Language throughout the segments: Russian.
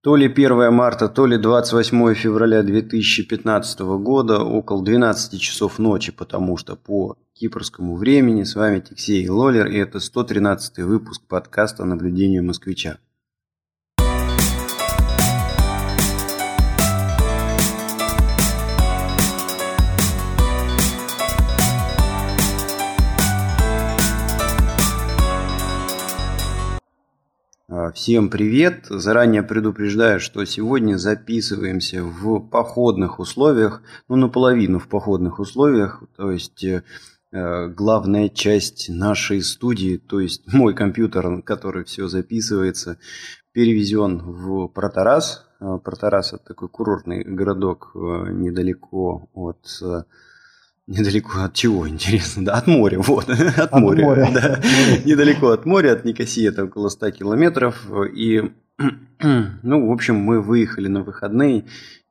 То ли 1 марта, то ли 28 февраля 2015 года, около 12 часов ночи, потому что по кипрскому времени. С вами Тиксей Лолер, и это 113 выпуск подкаста «Наблюдение москвича». Всем привет! Заранее предупреждаю, что сегодня записываемся в походных условиях, ну наполовину в походных условиях, то есть э, главная часть нашей студии, то есть мой компьютер, который все записывается, перевезен в Протарас. А, Протарас это такой курортный городок э, недалеко от Недалеко от чего, интересно? Да, от моря, вот, от, от моря. моря. Да. Недалеко от моря, от Никосии, это около 100 километров. И, ну, в общем, мы выехали на выходные,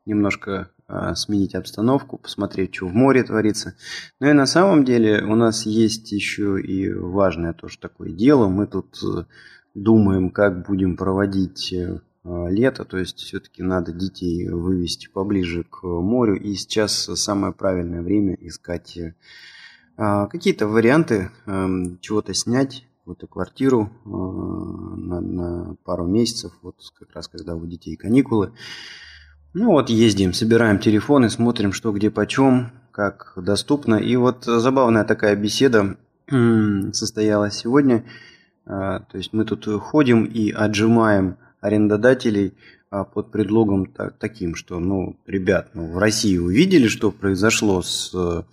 немножко а, сменить обстановку, посмотреть, что в море творится. Но и на самом деле у нас есть еще и важное тоже такое дело. Мы тут э, думаем, как будем проводить Э, лето, то есть все-таки надо детей вывести поближе к морю. И сейчас самое правильное время искать э, какие-то варианты эм, чего-то снять, какую-то квартиру э, на, на пару месяцев, вот как раз когда у детей каникулы. Ну вот ездим, собираем телефоны, смотрим, что где почем, как доступно. И вот забавная такая беседа состоялась сегодня. То есть мы тут ходим и отжимаем арендодателей а, под предлогом таким, что, ну, ребят, ну, в России увидели, что произошло с э,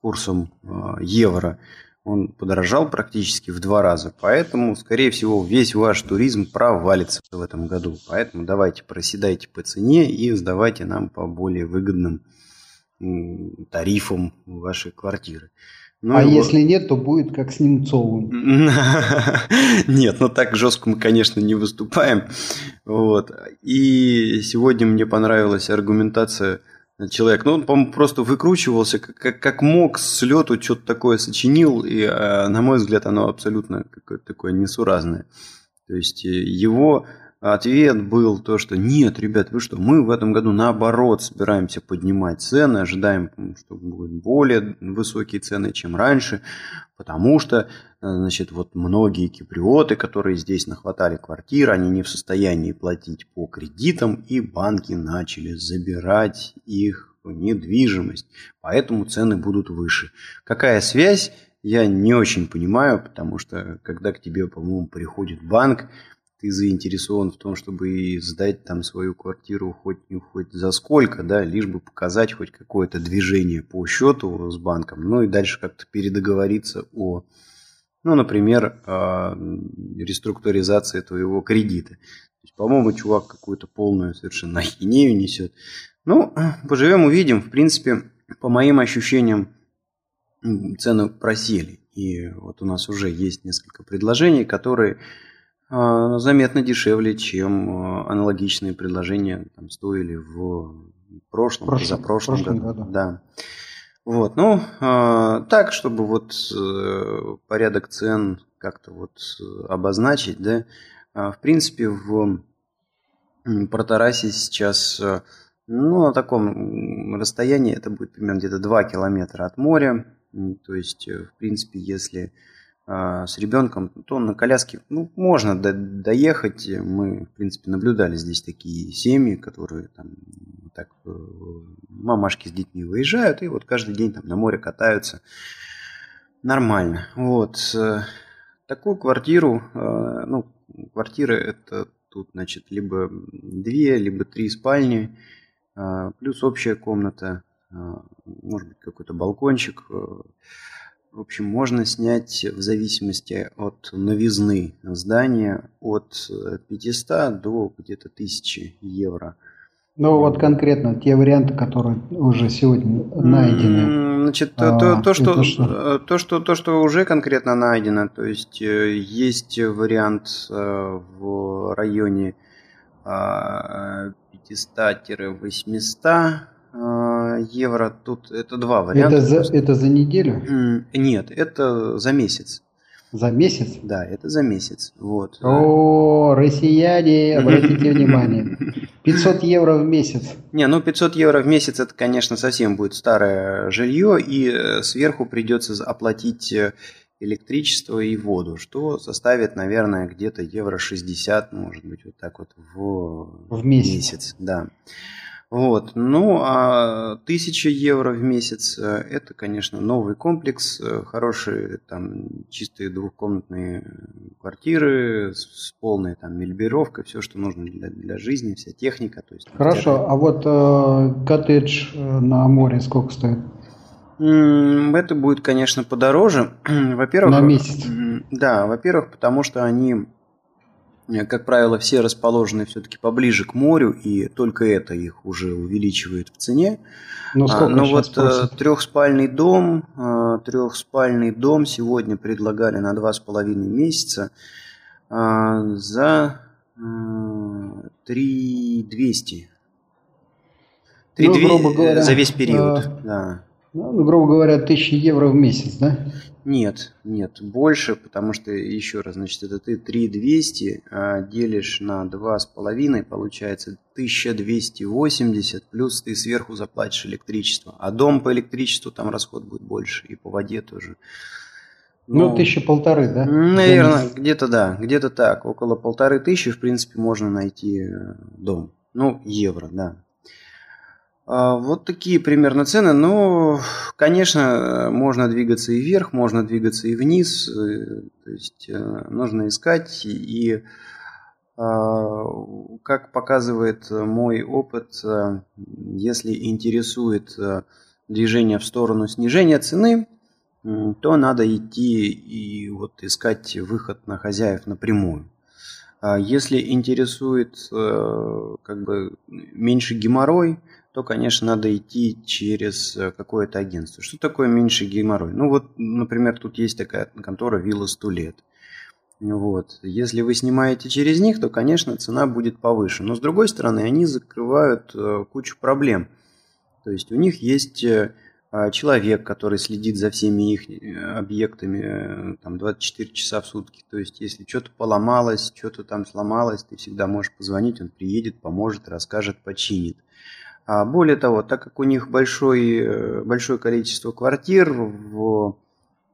курсом а, евро, он подорожал практически в два раза. Поэтому, скорее всего, весь ваш туризм провалится в этом году. Поэтому давайте проседайте по цене и сдавайте нам по более выгодным тарифам вашей квартиры. Ну, а его... если нет, то будет как с Немцовым. Нет, ну так жестко мы, конечно, не выступаем. Вот. И сегодня мне понравилась аргументация человека. Ну, он, по-моему, просто выкручивался, как, как мог с лету что-то такое сочинил, и, а, на мой взгляд, оно абсолютно какое-то такое несуразное. То есть э, его Ответ был то, что нет, ребят, вы что, мы в этом году наоборот собираемся поднимать цены, ожидаем, что будут более высокие цены, чем раньше, потому что, э, значит, вот многие киприоты, которые здесь нахватали квартиры, они не в состоянии платить по кредитам, и банки начали забирать их недвижимость, поэтому цены будут выше. Какая связь? Я не очень понимаю, потому что когда к тебе, по-моему, приходит банк, ты заинтересован в том, чтобы сдать там свою квартиру хоть не хоть за сколько, да, лишь бы показать хоть какое-то движение по счету с банком, ну и дальше как-то передоговориться о, ну, например, реструктуризации твоего кредита. по-моему, чувак какую-то полную совершенно ахинею несет. Ну, поживем, увидим. В принципе, по моим ощущениям, цены просели. И вот у нас уже есть несколько предложений, которые заметно дешевле, чем а, аналогичные предложения там, стоили в прошлом, прошлом позапрошлом прошлом году. году. Да. Вот, ну, э, так, чтобы вот э, порядок цен как-то вот обозначить, да, э, в принципе, в Протарасе сейчас, э, ну, на таком расстоянии это будет примерно где-то 2 километра от моря, то есть, в принципе, если а, с ребенком, то на коляске ну, можно до, доехать. Мы, в принципе, наблюдали здесь такие семьи, которые там так э, мамашки с детьми выезжают и вот каждый день там на море катаются. Нормально. Вот. Э, такую квартиру, э, ну, квартиры это тут, значит, либо две, либо три спальни, плюс общая комната, может быть, какой-то балкончик, в общем, можно снять в зависимости от новизны здания от 500 до где-то 1000 евро. Ну вот конкретно те варианты, которые уже сегодня найдены. Значит, а, то, то, что, что? то, что, то, что уже конкретно найдено, то есть э, есть вариант э, в районе 500-800 а, евро. Тут это два варианта. Это за, это за неделю? Нет, это за месяц. За месяц? Да, это за месяц. Вот. О, россияне, обратите внимание. 500 евро в месяц. Не, ну 500 евро в месяц это, конечно, совсем будет старое жилье, и э, сверху придется оплатить э, электричество и воду, что составит, наверное, где-то евро 60, может быть, вот так вот в, в месяц. месяц да. Вот. Ну, а 1000 евро в месяц э, – это, конечно, новый комплекс, э, хорошие там чистые двухкомнатные квартиры с полной там мебелировкой, все, что нужно для, для жизни, вся техника. То есть, Хорошо, это... а вот э, коттедж э, на море сколько стоит? Это будет, конечно, подороже. Во-первых, на месяц. Да, во-первых, потому что они Э, как правило, все расположены все-таки поближе к морю, и только это их уже увеличивает в цене. Ну, а, но вот э, просят? трехспальный дом, э, трехспальный дом сегодня предлагали на два с половиной месяца за 3 200. 3 ну, говоря, за весь период, э, да. Ну, грубо говоря, 1000 евро в месяц, да? Нет, нет, больше, потому что, еще раз, значит, это ты 3200 а делишь на 2,5, получается 1280, плюс ты сверху заплатишь электричество. А дом по электричеству там расход будет больше, и по воде тоже. Ну, ну тысяча полторы, да? Наверное, где-то да, где-то так. Около полторы тысячи, в принципе, можно найти э, дом. Ну, евро, да. А, вот такие примерно цены. Но, конечно, можно двигаться и вверх, можно двигаться и вниз. Э, то есть э, нужно искать. И а, как показывает мой опыт, э, если интересует движение в сторону снижения цены, то надо идти и вот искать выход на хозяев напрямую. А если интересует как бы меньше геморрой, то, конечно, надо идти через э, какое-то агентство. Что такое меньший геморрой? Ну вот, например, тут есть такая контора «Вилла 100 лет». Вот. Если вы снимаете через них, то, конечно, цена будет повыше. Но, с другой стороны, они закрывают э, кучу проблем. То есть у них есть э, а, человек, который следит за всеми их объектами там, 24 часа в сутки. То есть, если что-то поломалось, что-то там сломалось, ты всегда можешь позвонить, он приедет, поможет, расскажет, починит. А более того, так как у них большой, э, большое количество квартир в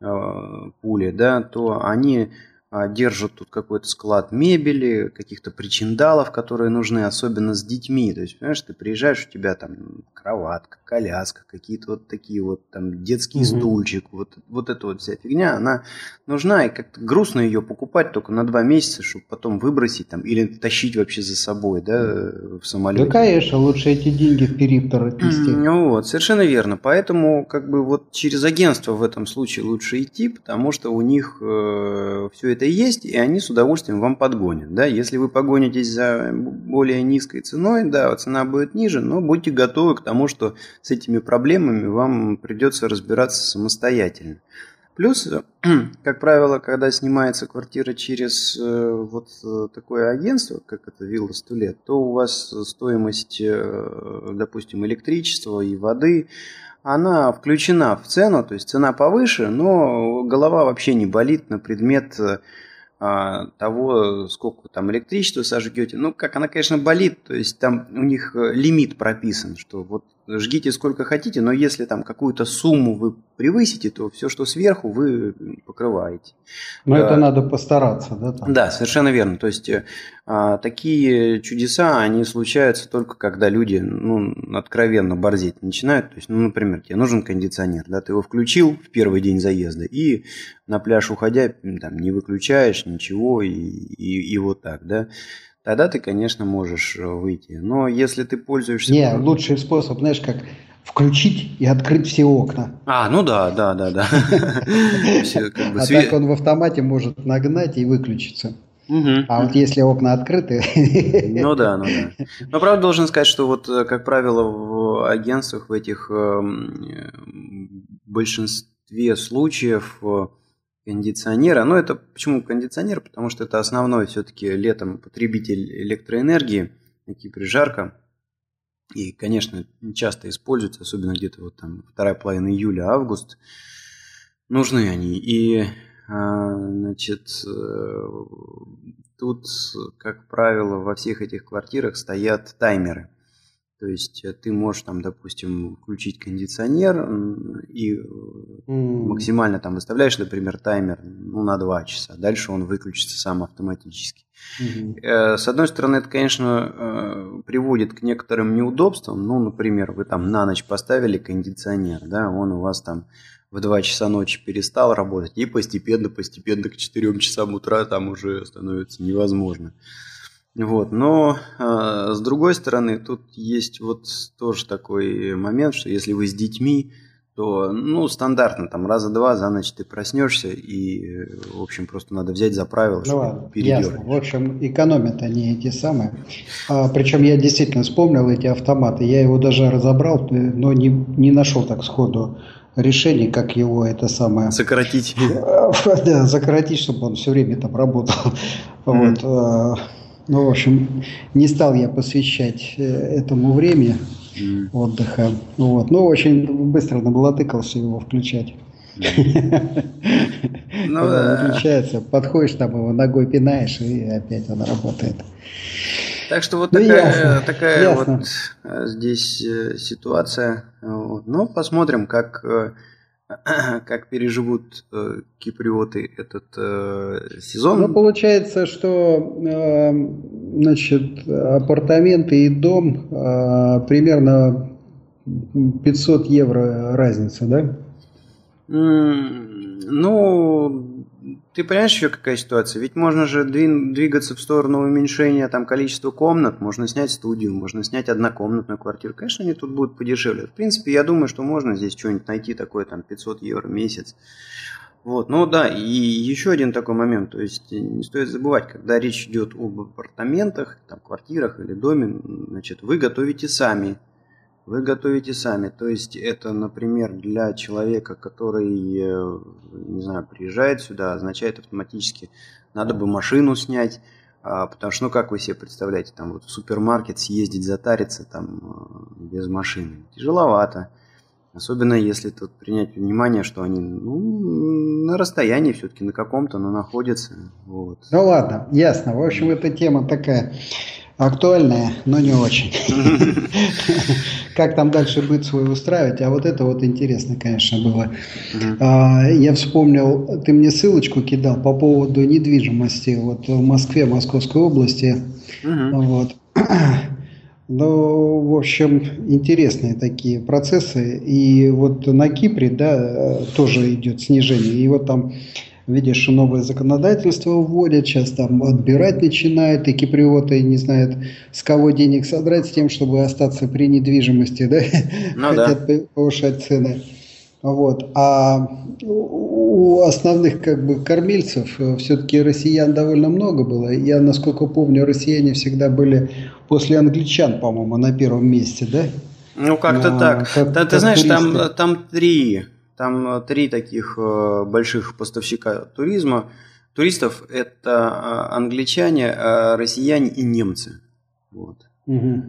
э, пуле, да, то они держат тут какой-то склад мебели, каких-то причиндалов, которые нужны, особенно с детьми. То есть, понимаешь, ты приезжаешь, у тебя там кроватка, коляска, какие-то вот такие вот там детский угу. стульчик, вот, вот эта вот вся фигня, она нужна, и как-то грустно ее покупать только на два месяца, чтобы потом выбросить там или тащить вообще за собой, да, в самолете. Да, конечно, лучше эти деньги в периптор отнести. Ну вот, совершенно верно. Поэтому как бы вот через агентство в этом случае лучше идти, потому что у них э, все это это есть, и они с удовольствием вам подгонят. Да? Если вы погонитесь за более низкой ценой, да, цена будет ниже, но будьте готовы к тому, что с этими проблемами вам придется разбираться самостоятельно. Плюс, как правило, когда снимается квартира через э, вот э, такое агентство, как это Вилла 100 лет, то у вас стоимость, э, допустим, электричества и воды она включена в цену, то есть цена повыше, но голова вообще не болит на предмет а, того, сколько там электричества сожгете. Ну, как она, конечно, болит, то есть там у них э, лимит прописан, что вот жгите сколько хотите, но если там какую-то сумму вы превысите, то все, что сверху, вы покрываете. Но а, это надо постараться, да? Там? Да, совершенно верно. То есть а, такие чудеса, они случаются только когда люди, ну, откровенно борзеть начинают. То есть, ну, например, тебе нужен кондиционер, да, ты его включил в первый день заезда и на пляж уходя, там, не выключаешь ничего и, и, и вот так, да тогда ты, конечно, можешь э, выйти. Но если ты пользуешься... Не, лучший способ, знаешь, как включить и открыть все окна. А, ну да, да, да, да. А так он в автомате может нагнать и выключиться. А вот если окна открыты... Ну да, ну да. Но правда должен сказать, что вот, э, как правило, в агентствах, в этих эм, э, большинстве случаев кондиционера. Но это почему кондиционер? Потому что это основной все-таки летом потребитель электроэнергии, при жарко. И, конечно, часто используются, особенно где-то вот там вторая половина июля, август. Нужны они. И Значит, тут, как правило, во всех этих квартирах стоят таймеры. То есть э, ты можешь там, допустим, включить кондиционер и mm. максимально там выставляешь, например, таймер ну, на 2 часа. Дальше он выключится сам автоматически. Mm-hmm. С одной стороны, это, конечно, приводит к некоторым неудобствам. Ну, например, вы там на ночь поставили кондиционер, да, он у вас там в 2 часа ночи перестал работать, и постепенно-постепенно к 4 часам утра там уже становится невозможно. Вот, но э, с другой стороны, тут есть вот тоже такой момент, что если вы с детьми, то, ну, стандартно, там, раза два за ночь ты проснешься, и, в общем, просто надо взять за правило, ну, ладно, ясно. В общем, экономят они эти самые. А, причем я действительно вспомнил эти автоматы, я его даже разобрал, но не, не нашел так сходу решение, как его это самое... Сократить. Да, сократить, чтобы он все время там работал. Вот. Ну, в общем, не стал я посвящать э, этому время mm. отдыха. Вот. Но очень быстро наблатыкался его включать. Ну, да. Выключается, подходишь, там его ногой пинаешь, и опять он работает. Так что вот ну, такая, ясно, такая ясно. вот э, здесь э, ситуация. Вот. Но посмотрим, как как переживут э, киприоты этот э, сезон. Ну, получается, что э, значит, апартаменты и дом э, примерно 500 евро разница, да? Mm, ну, ты понимаешь еще какая ситуация? Ведь можно же двигаться в сторону уменьшения там, количества комнат, можно снять студию, можно снять однокомнатную квартиру. Конечно, они тут будут подешевле. В принципе, я думаю, что можно здесь что-нибудь найти такое, там, 500 евро в месяц. Вот, ну да, и еще один такой момент, то есть не стоит забывать, когда речь идет об апартаментах, там, квартирах или доме, значит, вы готовите сами вы готовите сами. То есть это, например, для человека, который, э, не знаю, приезжает сюда, означает автоматически, надо бы машину снять, а, потому что, ну, как вы себе представляете, там вот в супермаркет съездить, затариться там э, без машины. Тяжеловато. Особенно если тут принять внимание, что они ну, на расстоянии все-таки на каком-то, но находятся. Вот. Ну ладно, ясно. В общем, эта тема такая Актуальная, но не очень. Как там дальше быт свой устраивать, а вот это вот интересно, конечно, было. А, я вспомнил, ты мне ссылочку кидал по поводу недвижимости вот в Москве, Московской области. Вот. Ну, в общем, интересные такие процессы. И вот на Кипре, да, тоже идет снижение. И вот там видишь, новое законодательство вводят, сейчас там отбирать начинают, и киприоты не знают, с кого денег содрать с тем, чтобы остаться при недвижимости, да, ну, хотят да. повышать цены. Вот. А у основных как бы кормильцев э, все-таки россиян довольно много было. Я, насколько помню, россияне всегда были после англичан, по-моему, на первом месте, да? Ну, как-то а, так. Как, да, ты знаешь, там, там три там э, три таких э, больших поставщика туризма. Туристов это э, англичане, россияне и немцы. Вот. Угу.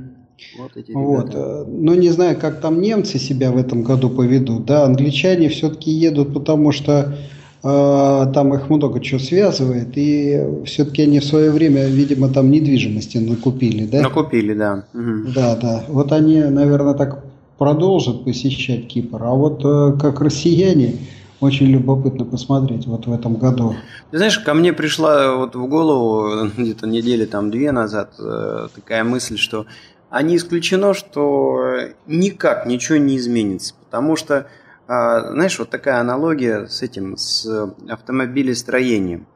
Вот эти вот. Ну, не знаю, как там немцы себя в этом году поведут. Да, англичане все-таки едут, потому что там их много чего связывает, и все-таки они в свое время, видимо, там недвижимости накупили, да? Накупили, да. Угу. Да, да. Вот они, наверное, так продолжат посещать Кипр. А вот э, как россияне, очень любопытно посмотреть вот в этом году. Ты знаешь, ко мне пришла вот в голову где-то недели там две назад э, такая мысль, что а не исключено, что никак ничего не изменится, потому что, а, знаешь, вот такая аналогия с этим, с автомобилестроением.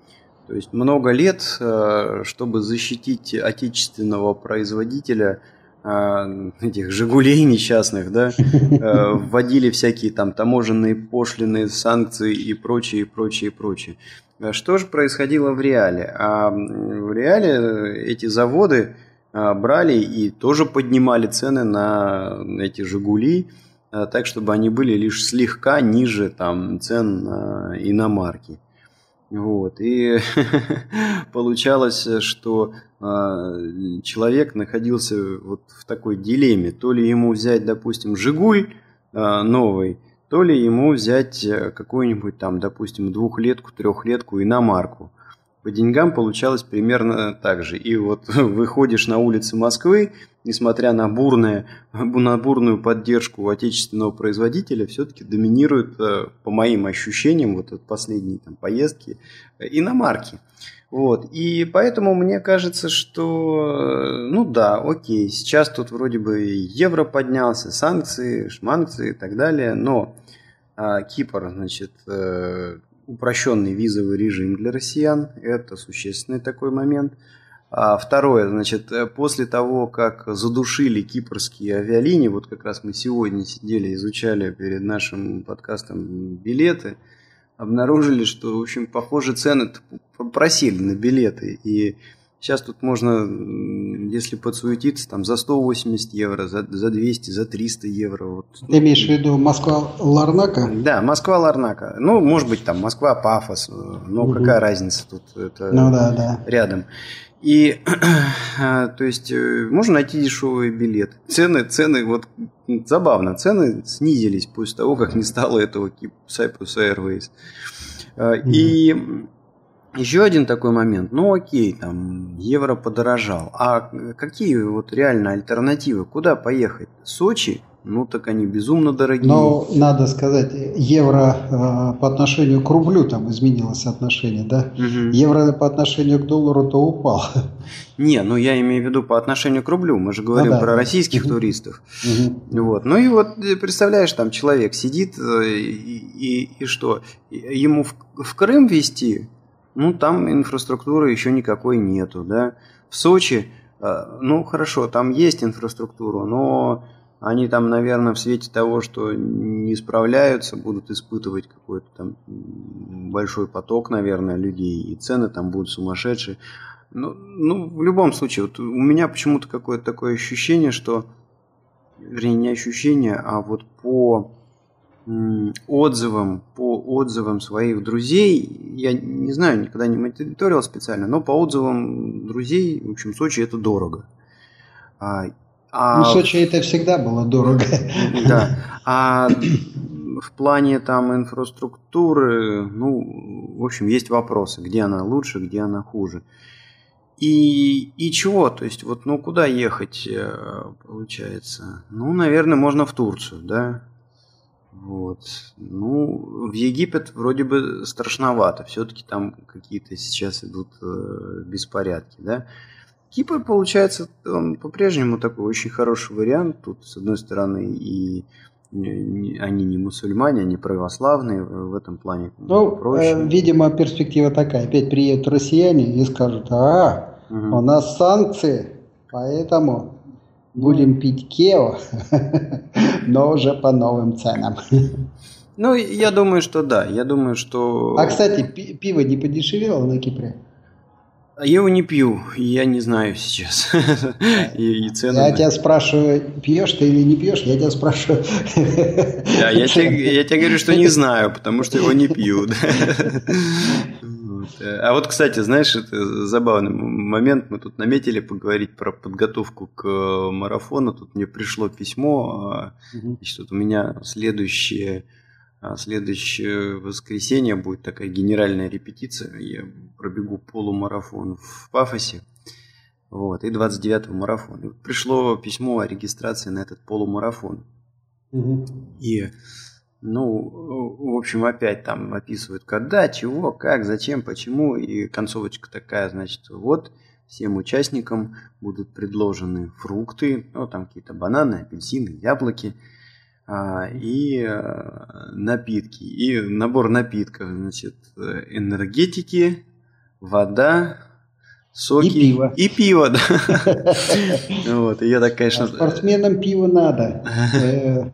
То есть много лет, э, чтобы защитить отечественного производителя – этих «Жигулей» несчастных, да, э, вводили всякие там таможенные пошлины, санкции и прочее, прочее, прочее. А что же происходило в реале? А в реале эти заводы брали и тоже поднимали цены на эти «Жигули», так, чтобы они были лишь слегка ниже там, цен на иномарки. Вот. И получалось, что э, человек находился вот в такой дилемме. То ли ему взять, допустим, «Жигуль» э, новый, то ли ему взять какую-нибудь там, допустим, двухлетку, трехлетку иномарку. По деньгам получалось примерно так же. И вот выходишь на улицы Москвы, несмотря на, бурное, на бурную поддержку отечественного производителя, все-таки доминируют, э, по моим ощущениям, вот от последней там, поездки, э, иномарки. Вот. И поэтому мне кажется, что, э, ну да, окей, сейчас тут вроде бы евро поднялся, санкции, шманкции и так далее, но а, Кипр, значит, упрощенный визовый режим для россиян, это существенный такой момент – а второе, значит, э, после того, как задушили кипрские авиалинии, вот как раз мы сегодня сидели, изучали перед нашим подкастом билеты, обнаружили, что, в общем, похоже, цены просили на билеты. И сейчас тут можно, если подсуетиться, там за 180 евро, за, за 200, за 300 евро. Вот. Ты имеешь в виду Москва-Ларнака? Да, Москва-Ларнака. Ну, может быть, там Москва-Пафос, но угу. какая разница тут, это ну, да, да. рядом. И, то есть, э, можно найти дешевые билеты. Цены, цены, вот забавно, цены снизились после того, как не стало этого Cyprus Airways. Mm-hmm. И еще один такой момент. Ну, окей, там, евро подорожал. А какие вот реально альтернативы? Куда поехать? Сочи ну так они безумно дорогие. Но надо сказать, евро э, по отношению к рублю там изменилось отношение, да? Угу. Евро по отношению к доллару то упал. Не, ну я имею в виду по отношению к рублю. Мы же говорим а, да. про российских угу. туристов. Угу. Вот. Ну и вот э, представляешь, там человек сидит э, и, и, и что? Ему в, в Крым везти? Ну там инфраструктуры еще никакой нету, да? В Сочи, э, ну хорошо, там есть инфраструктура, но они там, наверное, в свете того, что не справляются, будут испытывать какой-то там большой поток, наверное, людей, и цены там будут сумасшедшие. Ну, ну в любом случае, вот у меня почему-то какое-то такое ощущение, что, вернее, не ощущение, а вот по отзывам, по отзывам своих друзей, я не знаю, никогда не мониторил специально, но по отзывам друзей, в общем, Сочи это дорого. А, а... Ну, Сочи это всегда было дорого. Да. А в плане там инфраструктуры, ну, в общем, есть вопросы, где она лучше, где она хуже. И, и чего? То есть, вот, ну, куда ехать, э, получается? Ну, наверное, можно в Турцию, да? Вот. Ну, в Египет вроде бы страшновато. Все-таки там какие-то сейчас идут э, беспорядки, да? Кипр, получается, он по-прежнему такой очень хороший вариант. Тут, с одной стороны, и они не мусульмане, они православные в этом плане. Ну, проще. Э, видимо, перспектива такая. Опять приедут россияне и скажут, а, угу. у нас санкции, поэтому будем пить кео, но уже по новым ценам. Ну, я думаю, что да. Я думаю, что... А, кстати, пиво не подешевело на Кипре? Я его не пью, я не знаю сейчас. и, и цены. Я тебя спрашиваю, пьешь ты или не пьешь? Я тебя спрашиваю. Да, я, тебе, я тебе говорю, что не знаю, потому что его не пью. А вот, кстати, знаешь, это забавный момент. Мы тут наметили поговорить про подготовку к марафону. Тут мне пришло письмо. Угу. Значит, вот у меня следующее а следующее воскресенье будет такая генеральная репетиция. Я пробегу полумарафон в Пафосе. Вот, и 29-й марафон. И пришло письмо о регистрации на этот полумарафон. Угу. И, ну, в общем, опять там описывают, когда, чего, как, зачем, почему. И концовочка такая, значит, вот всем участникам будут предложены фрукты, ну, там какие-то бананы, апельсины, яблоки – а, и э, напитки. И набор напитков, значит, энергетики, вода, соки. И пиво. И пиво, да. Вот, и я так, конечно... А спортсменам пиво надо.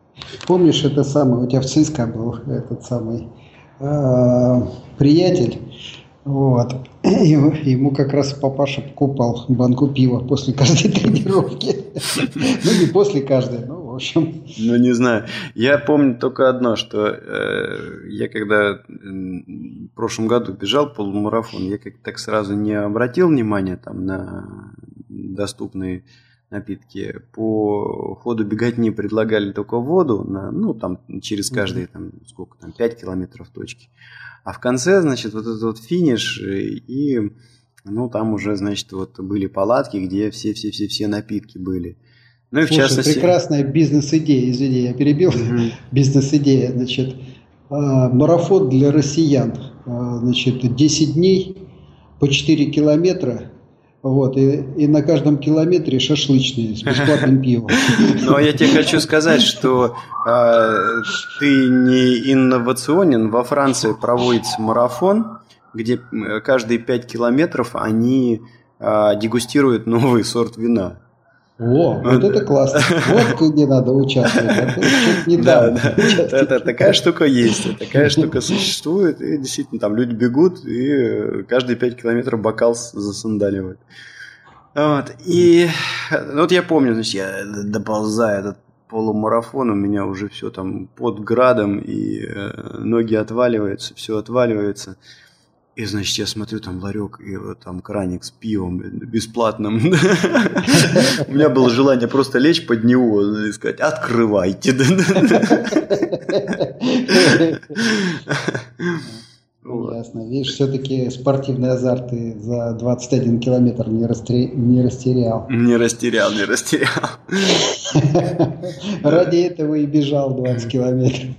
Помнишь, это самое, у тебя в ЦСКА был этот самый а, приятель, вот. Ему, ему как раз папаша покупал банку пива после каждой тренировки. Ну, не после каждой, но в общем. Ну, не знаю. Я помню только одно, что э, я когда в прошлом году бежал полумарафон, я как так сразу не обратил внимания там на доступные напитки. По ходу беготни предлагали только воду, на, ну, там, через каждые, там, сколько там, 5 километров точки. А в конце, значит, вот этот вот финиш, и, ну, там уже, значит, вот были палатки, где все-все-все-все напитки были. Ну и в Слушай, частности... прекрасная бизнес-идея, извини, я перебил. Бизнес-идея, значит, а, марафон для россиян, а, значит, 10 дней по 4 километра, вот, и, и на каждом километре шашлычные с бесплатным пивом. Но я тебе хочу сказать, что э, ты не инновационен. Во Франции проводится марафон, где каждые 5 километров они э, дегустируют новый сорт вина. О, вот это классно. Вот где надо участвовать. Да, да. Это такая штука есть, такая штука существует, и действительно там люди бегут, и каждые 5 километров бокал засандаливают. Вот, и вот я помню, значит, я доползаю этот полумарафон, у меня уже все там под градом, и э, ноги отваливаются, все отваливается. И, значит, я смотрю, там ларек и вот там краник с пивом бесплатным. У меня было желание просто лечь под него и сказать, открывайте. Ясно. Видишь, все-таки спортивный азарт ты за 21 километр не, расстре... не растерял. Не растерял, не растерял. Ради этого и бежал 20 километров.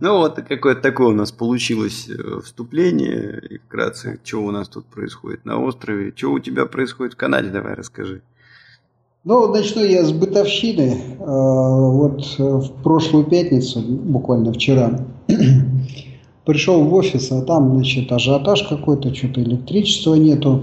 Ну вот какое-то такое у нас получилось э, вступление. И вкратце, что у нас тут происходит на острове. Что у тебя происходит в Канаде, давай расскажи. Ну, начну я с бытовщины. Э, вот э, в прошлую пятницу, буквально вчера, пришел в офис, а там, значит, ажиотаж какой-то, что-то электричества нету.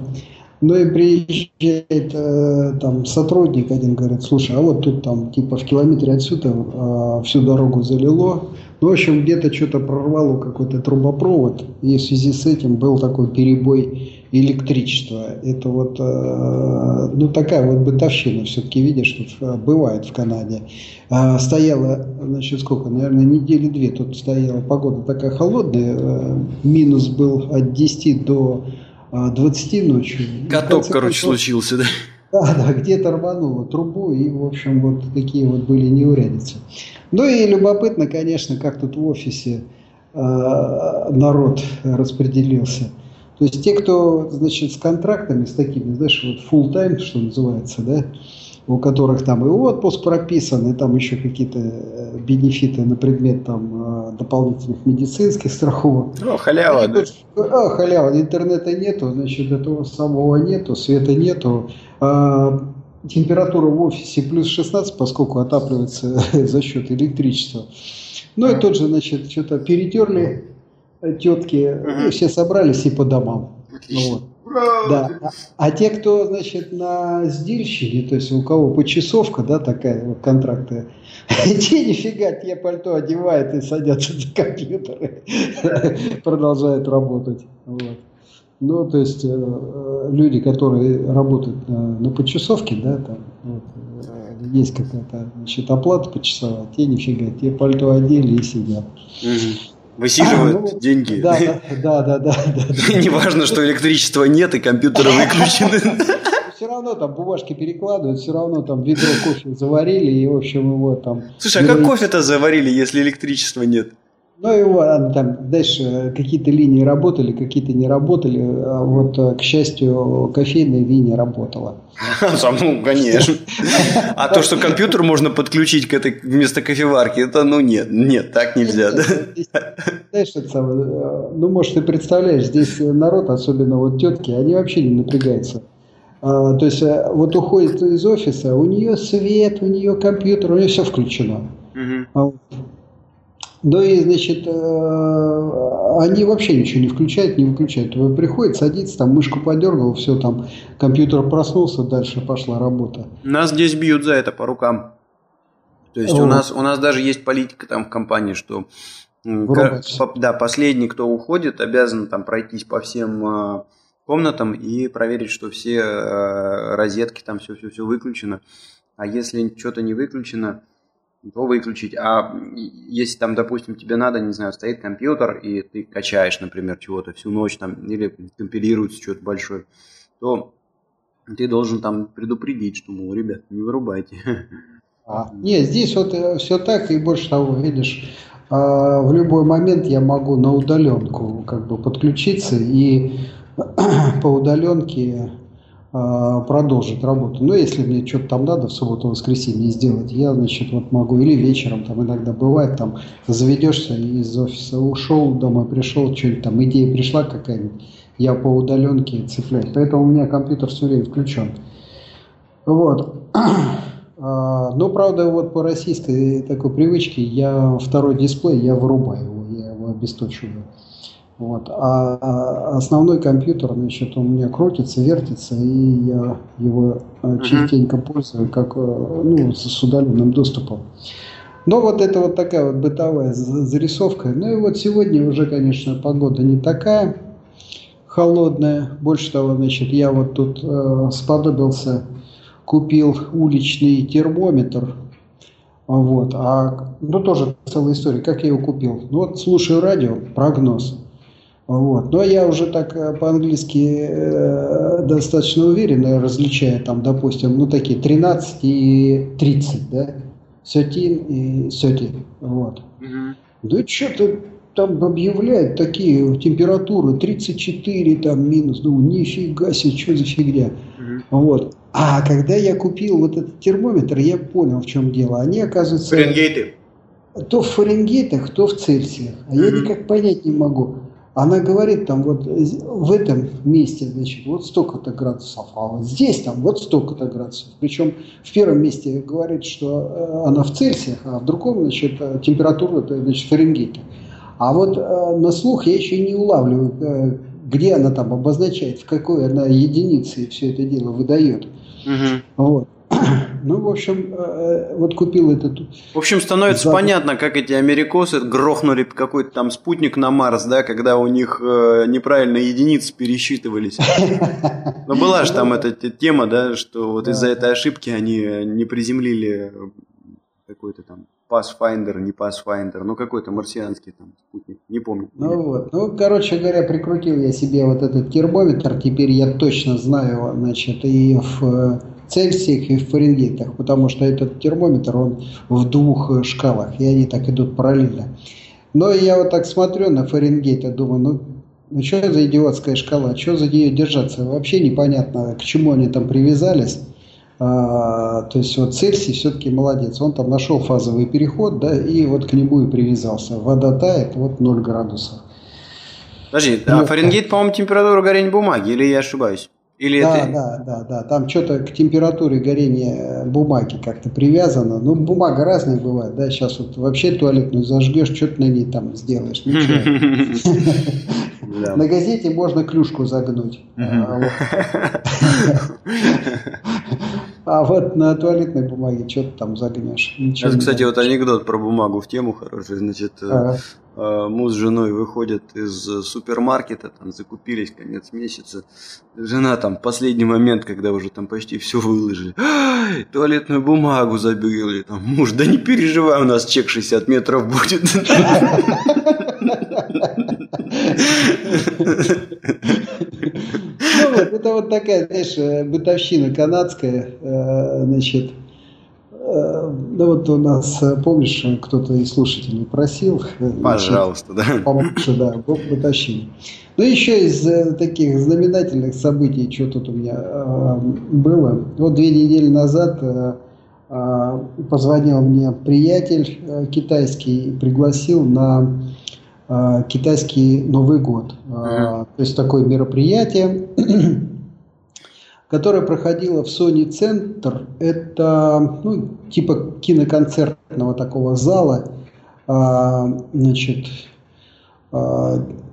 Ну и приезжает э, там сотрудник один, говорит, слушай, а вот тут там типа в километре отсюда э, всю дорогу залило. Ну, в общем, где-то что-то прорвало какой-то трубопровод, и в связи с этим был такой перебой электричества. Это вот, э, ну, такая вот бытовщина все-таки, видишь, что бывает в Канаде. А, стояла, значит, сколько, наверное, недели две тут стояла погода такая холодная, э, минус был от 10 до 20 а, ночью. Каток, короче, концов, случился, да? Да, да, где-то рвануло трубу, и, в общем, вот такие вот были неурядицы. Ну и любопытно, конечно, как тут в офисе э, народ распределился. То есть те, кто, значит, с контрактами, с такими, знаешь, вот full time, что называется, да, у которых там и отпуск прописан, и там еще какие-то э, бенефиты на предмет там э, дополнительных медицинских страховок. Ну, халява, да. А, халява, интернета нету, значит, этого самого нету, света нету. А, температура в офисе плюс 16, поскольку отапливается за счет электричества. Ну и тот же, значит, что-то перетерли тетки, и все собрались и по домам. Отлично. Ну, вот. Да. А, а те, кто, значит, на сдельщине, то есть у кого почасовка, да, такая вот контракты, те нифига, те пальто одевают и садятся за компьютеры, продолжают работать. Вот. Ну, то есть э, люди, которые работают на, на почасовке, да, там вот, э, есть какая-то значит, оплата почасовая, те нифига, те пальто одели и сидят. Угу высиживают а, ну, деньги. Да, да, да, да, да. Неважно, что электричества нет и компьютеры выключены. Все равно там бумажки перекладывают, все равно там ведро кофе заварили и, в общем, его там... Слушай, а как кофе-то заварили, если электричества нет? Ну вот, там дальше какие-то линии работали, какие-то не работали. А вот, э, к счастью, кофейная линия работала. Ну, конечно. А то, что компьютер можно подключить к этой вместо кофеварки, это ну нет, нет, так нельзя. Да? Знаешь, это самое, э, ну, может, ты представляешь, здесь народ, особенно вот тетки, они вообще не напрягаются. А, то есть э, вот уходит из офиса, у нее свет, у нее компьютер, у нее все включено. Угу. Да и, значит, э, они вообще ничего не включают, не выключают. Приходит, садится, там мышку подергал, все, там компьютер проснулся, дальше пошла работа. Нас здесь бьют за это по рукам. То есть у нас, у нас даже есть политика там в компании, что по, да, последний, кто уходит, обязан там пройтись по всем э, комнатам и проверить, что все э, розетки там все-все-все выключено. А если что-то не выключено, то выключить. А если там, допустим, тебе надо, не знаю, стоит компьютер, и ты качаешь, например, чего-то всю ночь там, или компилируется что-то большое, то Ты должен там предупредить, что, мол, ребят, не вырубайте. А, нет, здесь вот э, все так, и больше того, видишь, а, в любой момент я могу на удаленку как бы подключиться и по удаленке продолжить работу. Но если мне что-то там надо в субботу-воскресенье сделать, я, значит, вот могу или вечером, там иногда бывает, там заведешься из офиса, ушел, домой пришел, что-нибудь там, идея пришла какая-нибудь, я по удаленке цепляюсь. Поэтому у меня компьютер все время включен. Вот. А, но, правда, вот по российской такой привычке я второй дисплей я вырубаю его, я его обесточиваю. Вот. А, а основной компьютер, значит, у меня крутится, вертится, и я его uh-huh. частенько пользую как ну, с удаленным доступом. Но вот это вот такая вот бытовая зарисовка. Ну и вот сегодня уже, конечно, погода не такая холодная. Больше того, значит, я вот тут э, сподобился купил уличный термометр. Вот, а, ну, тоже целая история. Как я его купил? Ну, вот слушаю радио, прогноз. Вот. Но я уже так э, по-английски э, достаточно уверенно различаю, там, допустим, ну, такие 13 и 30, да? 13 и 30, вот. Угу. Да что-то там объявляют такие температуры 34 там минус, ну нифига себе, что за фигня. Угу. Вот. А когда я купил вот этот термометр, я понял, в чем дело. Они, оказывается... Фаренгейты? То в Фаренгейтах, то в Цельсиях. А mm-hmm. я никак понять не могу. Она говорит там вот в этом месте, значит, вот столько-то градусов, а вот здесь там вот столько-то градусов. Причем в первом месте говорит, что э, она в Цельсиях, а в другом, значит, э, температура, это, значит, Фаренгейта. А вот э, на слух я еще не улавливаю, где она там обозначает, в какой она единице все это дело выдает. Угу. Вот. Ну, в общем, э, э, вот купил этот... В общем, становится запах. понятно, как эти америкосы грохнули какой-то там спутник на Марс, да, когда у них э, неправильно единицы пересчитывались. Но была же там эта тема, да, что вот из-за этой ошибки они не приземлили какой-то там Pathfinder, не Pathfinder, ну какой-то марсианский там спутник, не помню. Ну вот, ну короче говоря, прикрутил я себе вот этот термометр, теперь я точно знаю, значит, и в Цельсиях, и в Фаренгейтах, потому что этот термометр, он в двух шкалах, и они так идут параллельно. Но я вот так смотрю на Фаренгейт и думаю, ну, ну что за идиотская шкала, что за нее держаться, вообще непонятно, к чему они там привязались. А, то есть вот Цельсий все-таки молодец. Он там нашел фазовый переход, да, и вот к нему и привязался. Вода тает, вот 0 градусов. Подожди, ну, а Фаренгейт, по-моему, температура горения бумаги, или я ошибаюсь? Или да, это... да, да, да. Там что-то к температуре горения бумаги как-то привязано. Ну, бумага разная бывает, да. Сейчас вот вообще туалетную зажгешь, что ты на ней там сделаешь? Ничего. На газете можно клюшку загнуть. А вот на туалетной бумаге что ты там загнешь? Ничего Это, кстати, вот анекдот про бумагу в тему хороший. Значит, э, э, муж с женой выходят из супермаркета, там закупились конец месяца. Жена там последний момент, когда уже там почти все выложили. Туалетную бумагу забили. Там муж, да не переживай, у нас чек 60 метров будет. Ну вот, это вот такая, знаешь, э, бытовщина канадская, э, значит, да вот у нас, помнишь, кто-то из слушателей просил. Пожалуйста, значит, да. Помочь, да, бытовщина. Ну, еще из таких знаменательных событий, что тут у меня было. Вот две недели назад позвонил мне приятель китайский, пригласил на китайский Новый год. Mm-hmm. То есть такое мероприятие, которое проходило в Sony Center. Это ну, типа киноконцертного такого зала. А, значит,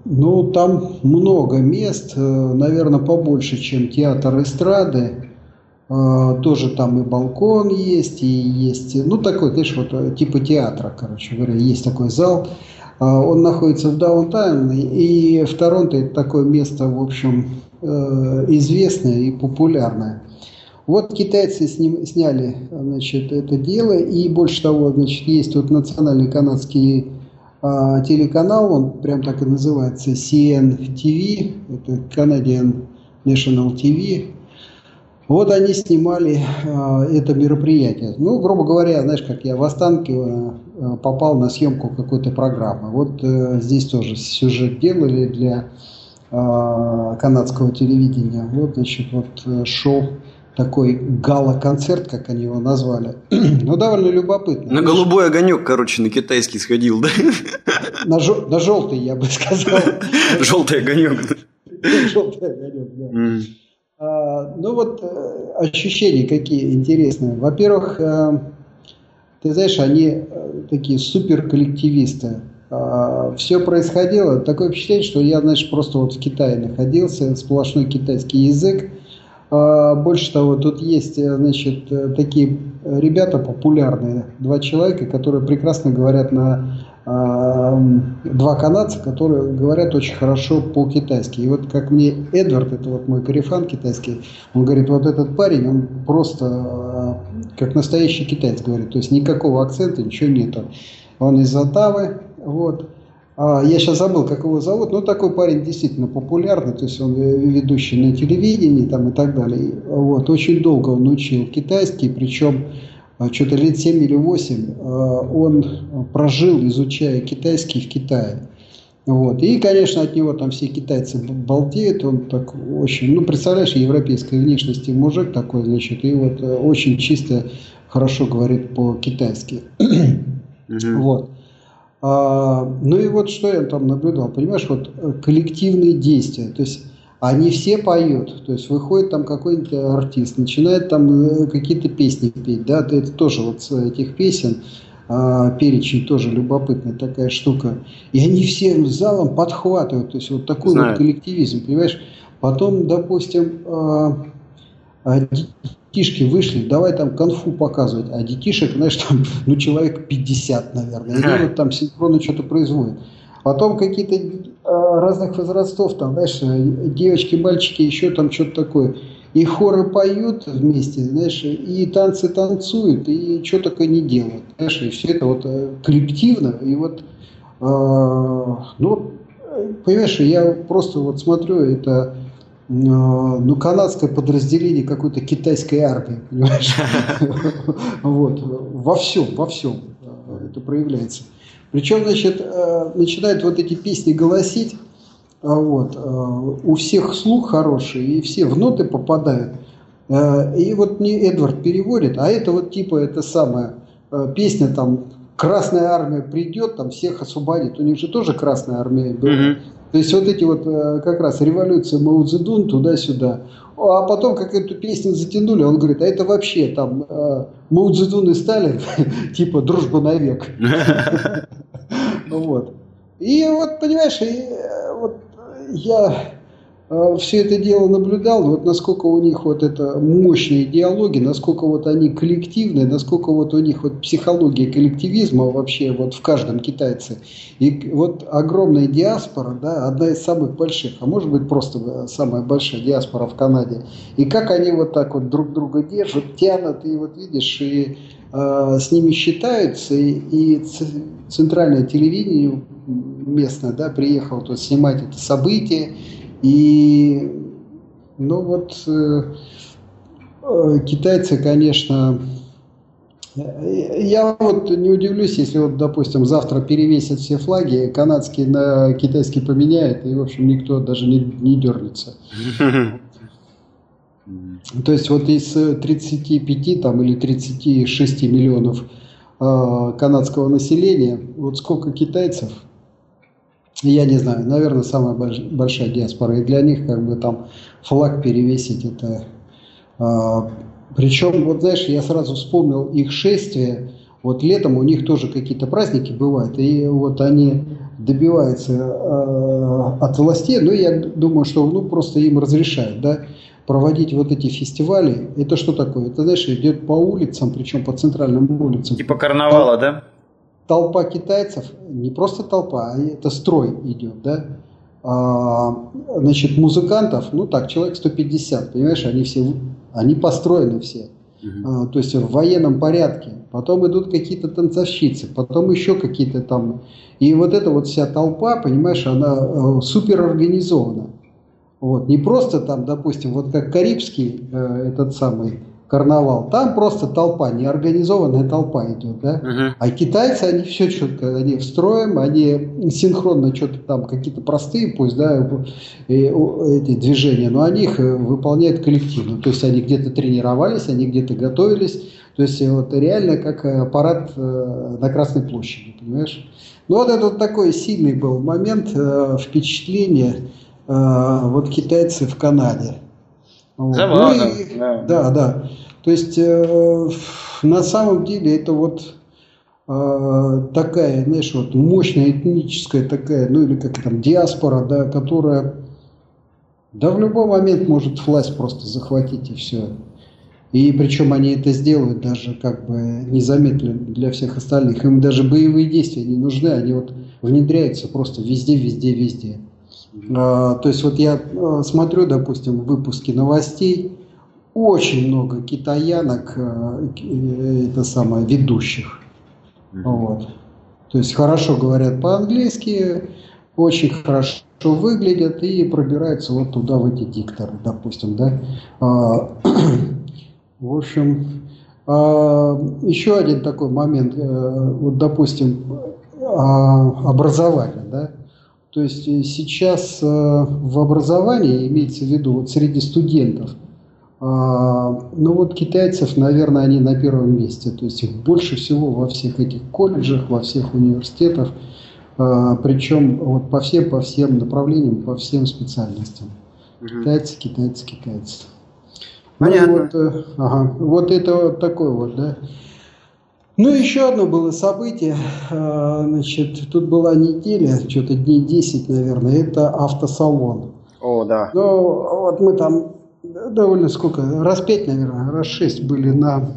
ну, там много мест, наверное, побольше, чем театр эстрады. Тоже там и балкон есть, и есть, ну, такой, знаешь, вот типа театра, короче говоря, есть такой зал. А, он находится в даунтайне, и в Торонто это такое место, в общем, э, известное и популярное. Вот китайцы сняли значит, это дело, и больше того, значит, есть тут национальный канадский а, телеканал, он прям так и называется, CN TV, это Canadian National TV, Вот они снимали э, это мероприятие. Ну, грубо говоря, знаешь, как я в Останкино э, попал на съемку какой-то программы. Вот э, здесь тоже сюжет делали для э, канадского телевидения. Вот, значит, вот э, шел такой гала-концерт, как они его назвали. ну, довольно любопытно. На голубой огонек, короче, на китайский сходил, да? на, жел- на желтый, я бы сказал. Желтый огонек. Желтый огонек, да. А, ну вот э, ощущения какие интересные. Во-первых, э, ты знаешь, они э, такие супер коллективисты. А, Все происходило, такое впечатление, что я, знаешь, просто вот в Китае находился, сплошной китайский язык. А, больше того, тут есть, значит, такие ребята популярные, два человека, которые прекрасно говорят на два канадца, которые говорят очень хорошо по-китайски. И вот как мне Эдвард, это вот мой корефан китайский, он говорит, вот этот парень, он просто а, как настоящий китаец говорит, то есть никакого акцента, ничего нету. Он из Оттавы, вот. А, я сейчас забыл, как его зовут, но такой парень действительно популярный, то есть он ведущий на телевидении там и так далее. Вот. Очень долго он учил китайский, причем что-то лет 7 или 8 а, он прожил, изучая китайский в Китае. Вот. И, конечно, от него там все китайцы балдеют, он так очень, ну, представляешь, европейской внешности мужик такой, значит, и вот э, очень чисто, хорошо говорит по-китайски. Вот. А, ну и вот что я там наблюдал, понимаешь, вот э, коллективные действия, то есть они все поют, то есть выходит там какой-нибудь артист, начинает там э, какие-то песни петь, да, это тоже вот этих песен, а, перечень тоже любопытная такая штука, и они все залом подхватывают, то есть вот такой Знаю. вот коллективизм, понимаешь, потом, допустим, а, а, детишки вышли, давай там конфу показывать, а детишек, знаешь, там, ну, человек 50, наверное, они вот там синхронно что-то производят. Потом какие-то э, разных возрастов, там, знаешь, э, девочки, мальчики, еще там что-то такое. И хоры поют вместе, знаешь, и танцы танцуют, и что такое не делают. Знаешь, и все это вот э, коллективно. И вот, э, ну, понимаешь, я просто вот смотрю, это ну, канадское подразделение какой-то китайской армии, понимаешь? Вот, во всем, во всем это проявляется. Причем, значит, э, начинают вот эти песни голосить, а вот, э, у всех слух хороший, и все в ноты попадают. Э, и вот мне Эдвард переводит, а это вот типа это самая песня там Красная армия придет, там всех освободит. У них же тоже Красная армия была. Mm-hmm. То есть вот эти вот как раз революция Мао Цзэдун туда-сюда. А потом, как эту песню затянули, он говорит, а это вообще там э, Мао Цзэдун и Сталин, типа дружба навек. Вот. И вот, понимаешь, э, вот я э, все это дело наблюдал, вот насколько у них вот это мощные диалоги, насколько вот они коллективные, насколько вот у них вот психология коллективизма вообще вот в каждом китайце. И вот огромная диаспора, да, одна из самых больших, а может быть просто самая большая диаспора в Канаде. И как они вот так вот друг друга держат, тянут, и вот видишь, и э, с ними считаются, и, и центральное телевидение местное, да, приехало тут снимать это событие, и, ну вот, э, э, китайцы, конечно, я вот не удивлюсь, если вот, допустим, завтра перевесят все флаги, канадские на китайский поменяют, и, в общем, никто даже не, не дернется. То есть вот из 35 там, или 36 миллионов э, канадского населения, вот сколько китайцев, я не знаю, наверное, самая большая диаспора. И для них как бы там флаг перевесить это... Э, причем, вот знаешь, я сразу вспомнил их шествие. Вот летом у них тоже какие-то праздники бывают, и вот они добиваются э, от властей, но я думаю, что ну, просто им разрешают, да, проводить вот эти фестивали. Это что такое? Это, знаешь, идет по улицам, причем по центральным улицам. Типа карнавала, Тол- да? Толпа китайцев, не просто толпа, а это строй идет, да? А, значит, музыкантов, ну так, человек 150, понимаешь, они все, они построены все. А, то есть в военном порядке. Потом идут какие-то танцовщицы, потом еще какие-то там. И вот эта вот вся толпа, понимаешь, она э, супер организована. Вот. Не просто там, допустим, вот как Карибский э, этот самый карнавал, там просто толпа, неорганизованная толпа идет, да? Uh-huh. А китайцы, они все четко, они встроим, они синхронно что-то там, какие-то простые, пусть, да, эти движения, но они их э, выполняют коллективно. То есть они где-то тренировались, они где-то готовились, то есть вот реально как аппарат э, на Красной площади, понимаешь? Ну вот это вот такой сильный был момент э, впечатления э, вот китайцы в Канаде. Забавно. Ну, и, да. да, да. То есть э, на самом деле это вот э, такая, знаешь, вот мощная этническая такая, ну или как там диаспора, да, которая да в любой момент может власть просто захватить и все. И причем они это сделают даже как бы незаметно для всех остальных. Им даже боевые действия не нужны, они вот внедряются просто везде, везде, везде. А, то есть вот я а, смотрю, допустим, выпуски новостей, очень много китаянок, а, это самое, ведущих. Вот. То есть хорошо говорят по-английски, очень хорошо выглядят и пробираются вот туда, в эти дикторы, допустим, да. В общем, еще один такой момент, э, вот, допустим, образование, да. То есть э, сейчас э, в образовании, имеется в виду вот среди студентов, а, ну вот китайцев, наверное, они на первом месте. То есть их больше всего во всех этих колледжах, во всех университетах, причем вот по всем, по всем направлениям, по всем специальностям. Китайцы, китайцы, китайцы. Понятно. Ну, вот, э, ага, вот это вот такой вот, да. Ну, еще одно было событие. А, значит, тут была неделя, что-то дней 10, наверное. Это автосалон. О, да. Ну, вот мы там довольно сколько, раз пять, наверное, раз шесть были на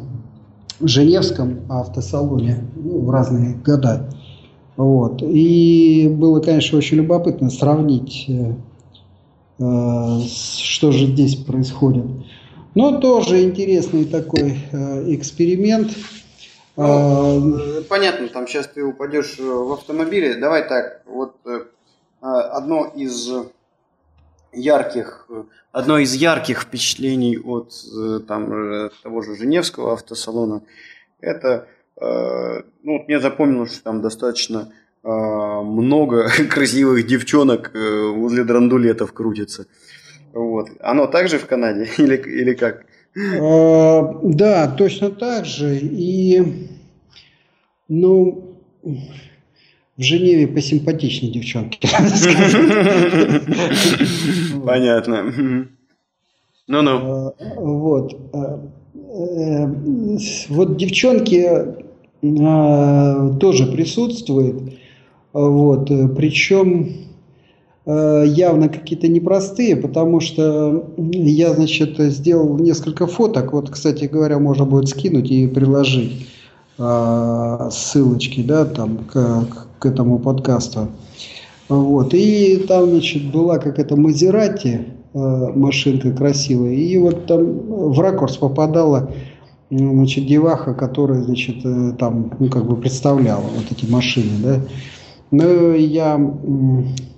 Женевском автосалоне ну, в разные года. Вот. И было, конечно, очень любопытно сравнить, э, э что же здесь происходит. Но тоже интересный такой э, эксперимент. Ну, э, понятно, там сейчас ты упадешь в автомобиле. Давай так, вот э, одно из ярких, одно из ярких впечатлений от там, того же Женевского автосалона, это, ну, мне запомнилось, что там достаточно много красивых девчонок возле драндулетов крутится. Вот. Оно также в Канаде или, или как? А, да, точно так же. И, ну, в Женеве посимпатичнее девчонки. Понятно. Ну-ну. А, вот. А, э, вот девчонки тоже присутствуют. Вот. Причем явно какие-то непростые, потому что я, значит, сделал несколько фоток. Вот, кстати говоря, можно будет скинуть и приложить э, ссылочки, да, там к, к этому подкасту. Вот. И там, значит, была какая-то Мазерати, э, машинка красивая, и вот там в ракурс попадала значит, деваха, которая, значит, там, ну, как бы представляла вот эти машины, да. Ну, я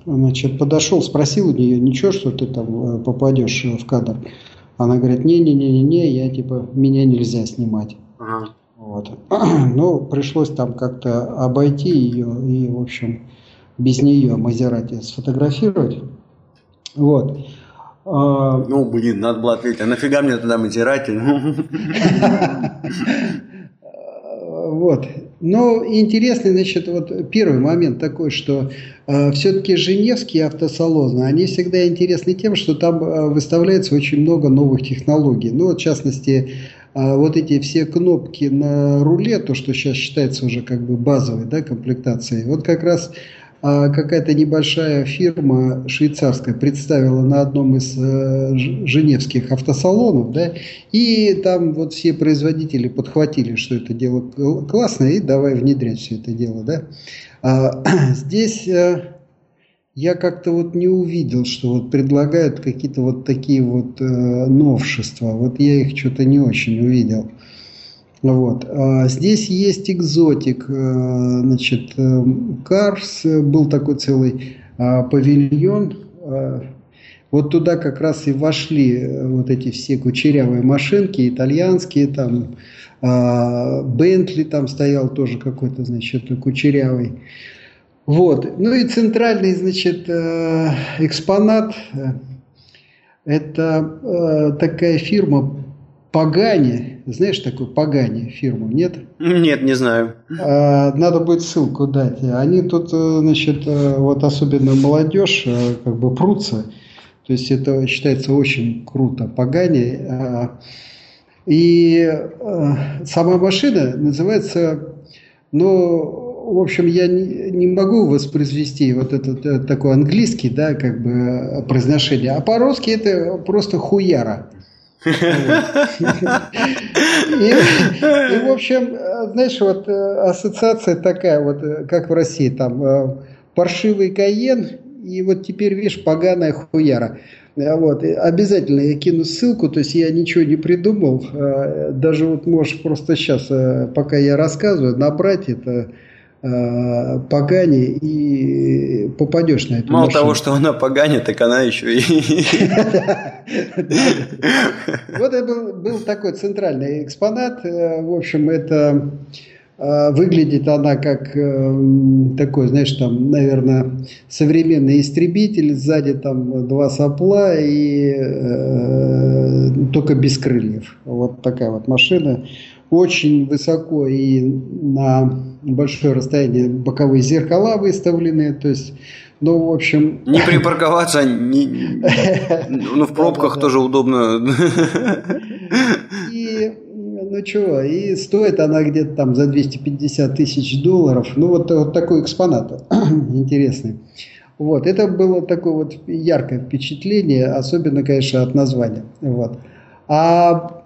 значит, подошел, спросил у нее, ничего, что ты там э, попадешь в кадр. Она говорит, не-не-не-не, я типа, меня нельзя снимать. Ага. Вот. Ну, пришлось там как-то обойти ее и, в общем, без нее Мазерати сфотографировать. Вот. А, ну, блин, надо было ответить, а нафига мне тогда Мазерати? Вот. Но интересный, значит, вот первый момент такой, что э, все-таки Женевские автосалоны, они всегда интересны тем, что там э, выставляется очень много новых технологий. Ну, вот, в частности, э, вот эти все кнопки на руле, то, что сейчас считается уже как бы базовой да, комплектацией, вот как раз а какая-то небольшая фирма швейцарская представила на одном из э, женевских автосалонов, да, и там вот все производители подхватили, что это дело классное, и давай внедрять все это дело, да. А, здесь э, я как-то вот не увидел, что вот предлагают какие-то вот такие вот э, новшества, вот я их что-то не очень увидел. Вот. А здесь есть экзотик, э, значит, э, Карс, был такой целый а, павильон, а, Вот туда как раз и вошли э, вот эти все кучерявые машинки, итальянские, там, Бентли там стоял тоже какой-то, значит, кучерявый. Вот. Ну и центральный, значит, э, экспонат э, – это такая фирма Пагани. Знаешь такую Пагани фирму, нет? Нет, не знаю. А, надо будет ссылку дать. Они тут, значит, вот особенно молодежь, как бы прутся – то есть это считается очень круто. Пагани. А, и сама машина называется, ну, в общем, я не могу воспроизвести вот этот э, такой английский, да, как бы произношение. А по-русски это просто хуяра. И, в общем, знаешь, вот э, ассоциация такая, вот э, как в России, там паршивый каен и вот теперь, видишь, поганая хуяра. Вот. обязательно я кину ссылку, то есть я ничего не придумал. Даже вот можешь просто сейчас, э, пока я рассказываю, набрать это э, погани и попадешь на эту Мало машину. того, что она поганит, так она еще и... Вот это был такой центральный экспонат. Э, в общем, это а, выглядит она как э, такой, знаешь, там, наверное, современный истребитель, сзади там два сопла и э, только без крыльев. Вот такая вот машина. Очень высоко и на большое расстояние боковые зеркала выставлены, то есть ну, в общем... Не припарковаться, не... ну, в пробках тоже удобно. И ну чего, и стоит она где-то там за 250 тысяч долларов. Ну вот, вот такой экспонат интересный. Вот, это было такое вот яркое впечатление, особенно, конечно, от названия. Вот. А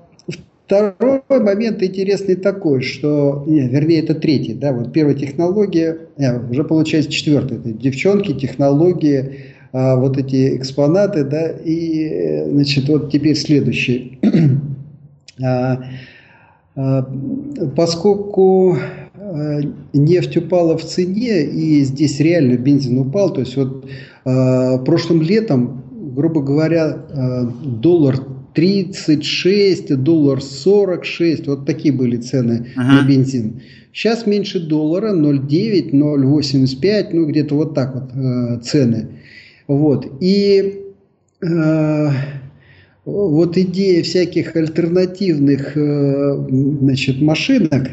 второй момент интересный такой, что, не, вернее, это третий, да, вот первая технология, не, уже получается четвертая, это девчонки, технологии, а, вот эти экспонаты, да, и, э, значит, вот теперь следующий. А, а, поскольку а, нефть упала в цене, и здесь реально бензин упал, то есть вот прошлым летом, грубо говоря, доллар 36, доллар 46, вот такие были цены ага. на бензин. Сейчас меньше доллара, 0,9, 0,85, ну где-то вот так вот цены. Вот. И вот идея всяких альтернативных э, значит, машинок,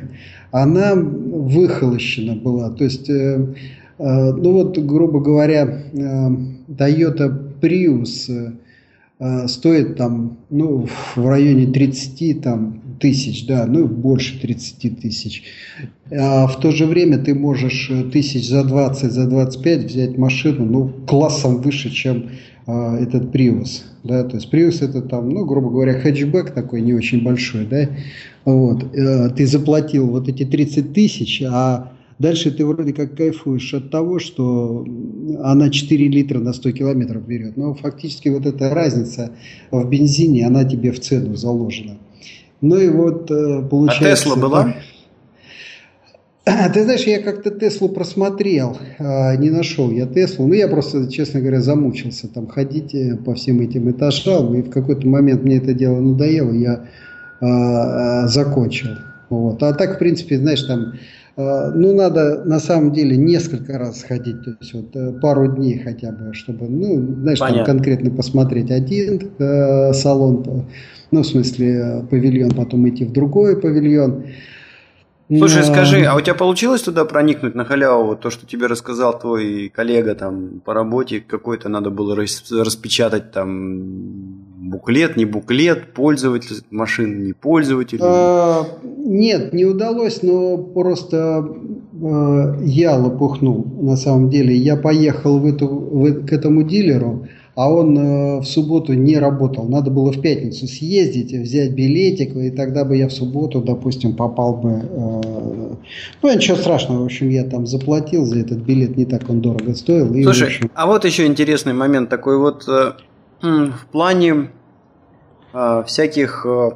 она выхолощена была. То есть, э, э, ну вот, грубо говоря, Toyota Prius стоит там, ну, в районе 30 там, тысяч, да, ну, больше 30 тысяч. А в то же время ты можешь тысяч за 20, за 25 взять машину, ну, классом выше, чем а, этот Prius. Да, то есть Prius это там, ну, грубо говоря, хэтчбэк такой не очень большой, да, вот, э, ты заплатил вот эти 30 тысяч, а дальше ты вроде как кайфуешь от того, что она 4 литра на 100 километров берет, но фактически вот эта разница в бензине, она тебе в цену заложена. Ну и вот э, получается... А Тесла была? Ты знаешь, я как-то Теслу просмотрел, а, не нашел я Теслу. Ну, я просто, честно говоря, замучился там ходить э, по всем этим этажам. И в какой-то момент мне это дело надоело, я а, а, закончил. Вот. А так, в принципе, знаешь, там, ну, надо на самом деле несколько раз ходить, то есть вот э, пару дней хотя бы, чтобы, ну, знаешь, Понятно. там конкретно посмотреть один э, салон, ну, в смысле, э, павильон, потом идти в другой павильон. Слушай, скажи, а у тебя получилось туда проникнуть на халяву? Вот то, что тебе рассказал твой коллега там по работе, какой-то надо было распечатать там буклет, не буклет, пользователь машины, не пользователь? А, нет, не удалось, но просто а, я лопухнул на самом деле. Я поехал в эту, в, к этому дилеру, а он э, в субботу не работал. Надо было в пятницу съездить, взять билетик, и тогда бы я в субботу, допустим, попал бы... Э, ну, ничего страшного, в общем, я там заплатил за этот билет, не так он дорого стоил. И, Слушай, общем... а вот еще интересный момент такой вот э, в плане всяких... Э,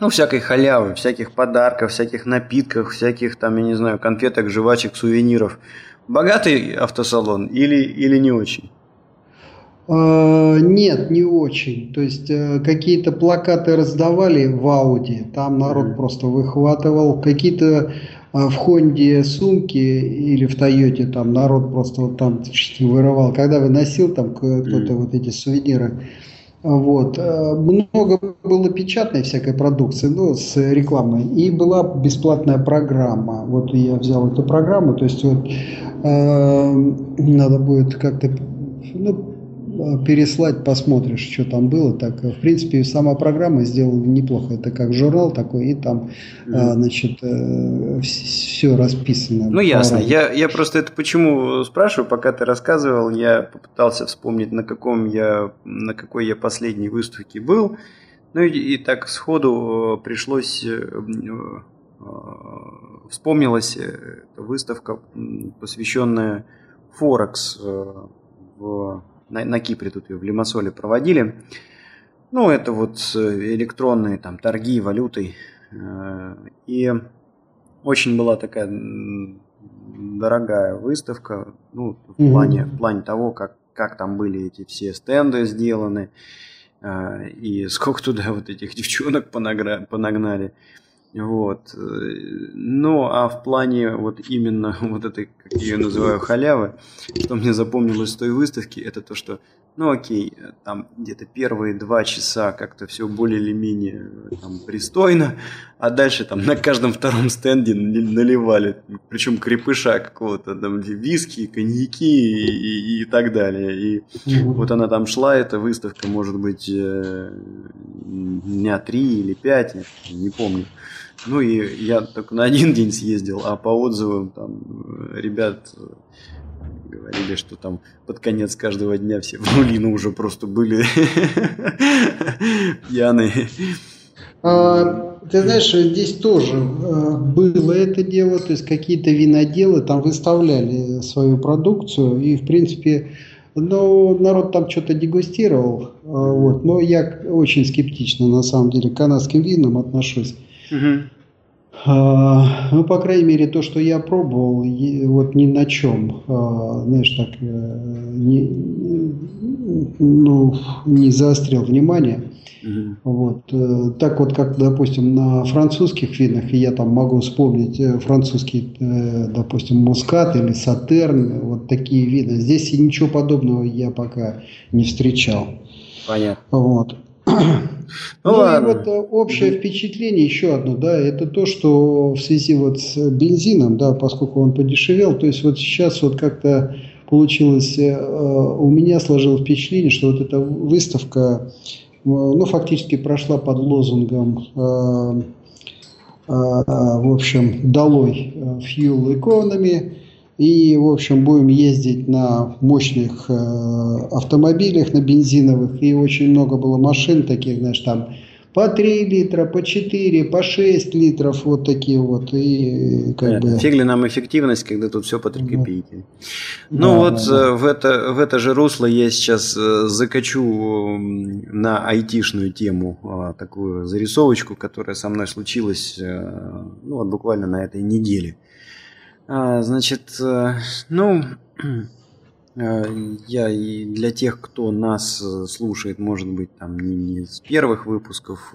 ну, всякой халявы, всяких подарков, всяких напитков, всяких там, я не знаю, конфеток, жвачек, сувениров. Богатый автосалон или, или не очень? А, нет, не очень. То есть э, какие-то плакаты раздавали в Ауди, там народ просто выхватывал. Какие-то в Хонде сумки или в Тойоте там народ просто вот там вырывал. Когда выносил там кто-то вот эти сувениры. Вот. Э, много было печатной всякой продукции, ну, с рекламой. И была бесплатная программа. Вот я взял эту программу, то есть вот э, надо будет как-то ну, переслать, посмотришь, что там было. Так, в принципе, сама программа сделана неплохо. Это как журнал такой, и там, mm. значит, э, все расписано. Ну, ясно. Я, я просто это почему спрашиваю, пока ты рассказывал, я попытался вспомнить, на каком я, на какой я последней выставке был. Ну и, и так сходу пришлось вспомнилась выставка, посвященная Форекс в на, на Кипре тут ее в Лимассоле проводили. Ну, это вот электронные там торги валютой. Э, и очень была такая дорогая выставка, ну, в плане, в плане того, как, как там были эти все стенды сделаны, э, и сколько туда вот этих девчонок понагнали. Вот. Ну, а в плане вот именно вот этой, как я ее называю, халявы, что мне запомнилось с той выставки, это то, что, ну окей, там где-то первые два часа как-то все более или менее там, пристойно, а дальше там на каждом втором стенде наливали, причем крепыша какого-то, там виски, коньяки и, и, и так далее. И вот она там шла, эта выставка, может быть, э, дня три или пять, не помню. Ну и я только на один день съездил, а по отзывам там ребят говорили, что там под конец каждого дня все в нулину уже просто были пьяные. А, ты знаешь, здесь тоже э, было это дело, то есть какие-то виноделы там выставляли свою продукцию, и в принципе, ну, народ там что-то дегустировал, э, вот, но я очень скептично на самом деле к канадским винам отношусь. Угу. А, ну, по крайней мере, то, что я пробовал, вот ни на чем, а, знаешь, так, э, не, ну, не заострил внимание. Mm-hmm. Вот. Э, так вот, как, допустим, на французских винах, я там могу вспомнить э, французский, допустим, мускат или сатерн, вот такие вина. Здесь ничего подобного я пока не встречал. Понятно. Вот. Ну, ладно. и вот э, общее впечатление еще одно, да, это то, что в связи вот с бензином, да, поскольку он подешевел, то есть вот сейчас вот как-то получилось, э, у меня сложилось впечатление, что вот эта выставка, ну, фактически прошла под лозунгом, э, в общем, долой fuel economy, и, в общем, будем ездить на мощных э, автомобилях, на бензиновых. И очень много было машин таких, знаешь, там по 3 литра, по 4, по 6 литров, вот такие вот. И как Нет, бы... Фиг ли нам эффективность, когда тут все по 3 копейки. Да. Ну да, вот да, да. Э, в, это, в это же русло я сейчас э, закачу на айтишную тему а, такую зарисовочку, которая со мной случилась ну, вот буквально на этой неделе. А, значит, э, ну, э, я и для тех, кто нас э, слушает, может быть, там не, не с первых выпусков,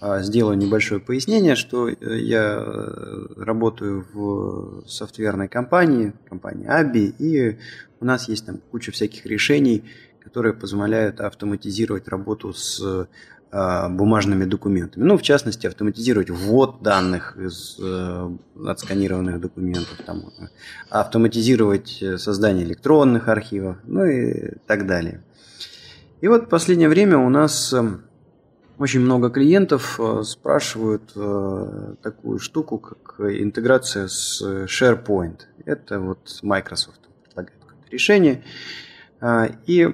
а сделаю небольшое пояснение, что я работаю в софтверной компании, компании Аби, и у нас есть там куча всяких решений, которые позволяют автоматизировать работу с бумажными документами. Ну, в частности, автоматизировать ввод данных из э, отсканированных документов, там, автоматизировать создание электронных архивов, ну и так далее. И вот в последнее время у нас э, очень много клиентов э, спрашивают такую штуку, как интеграция с SharePoint. Это вот Microsoft предлагает решение. И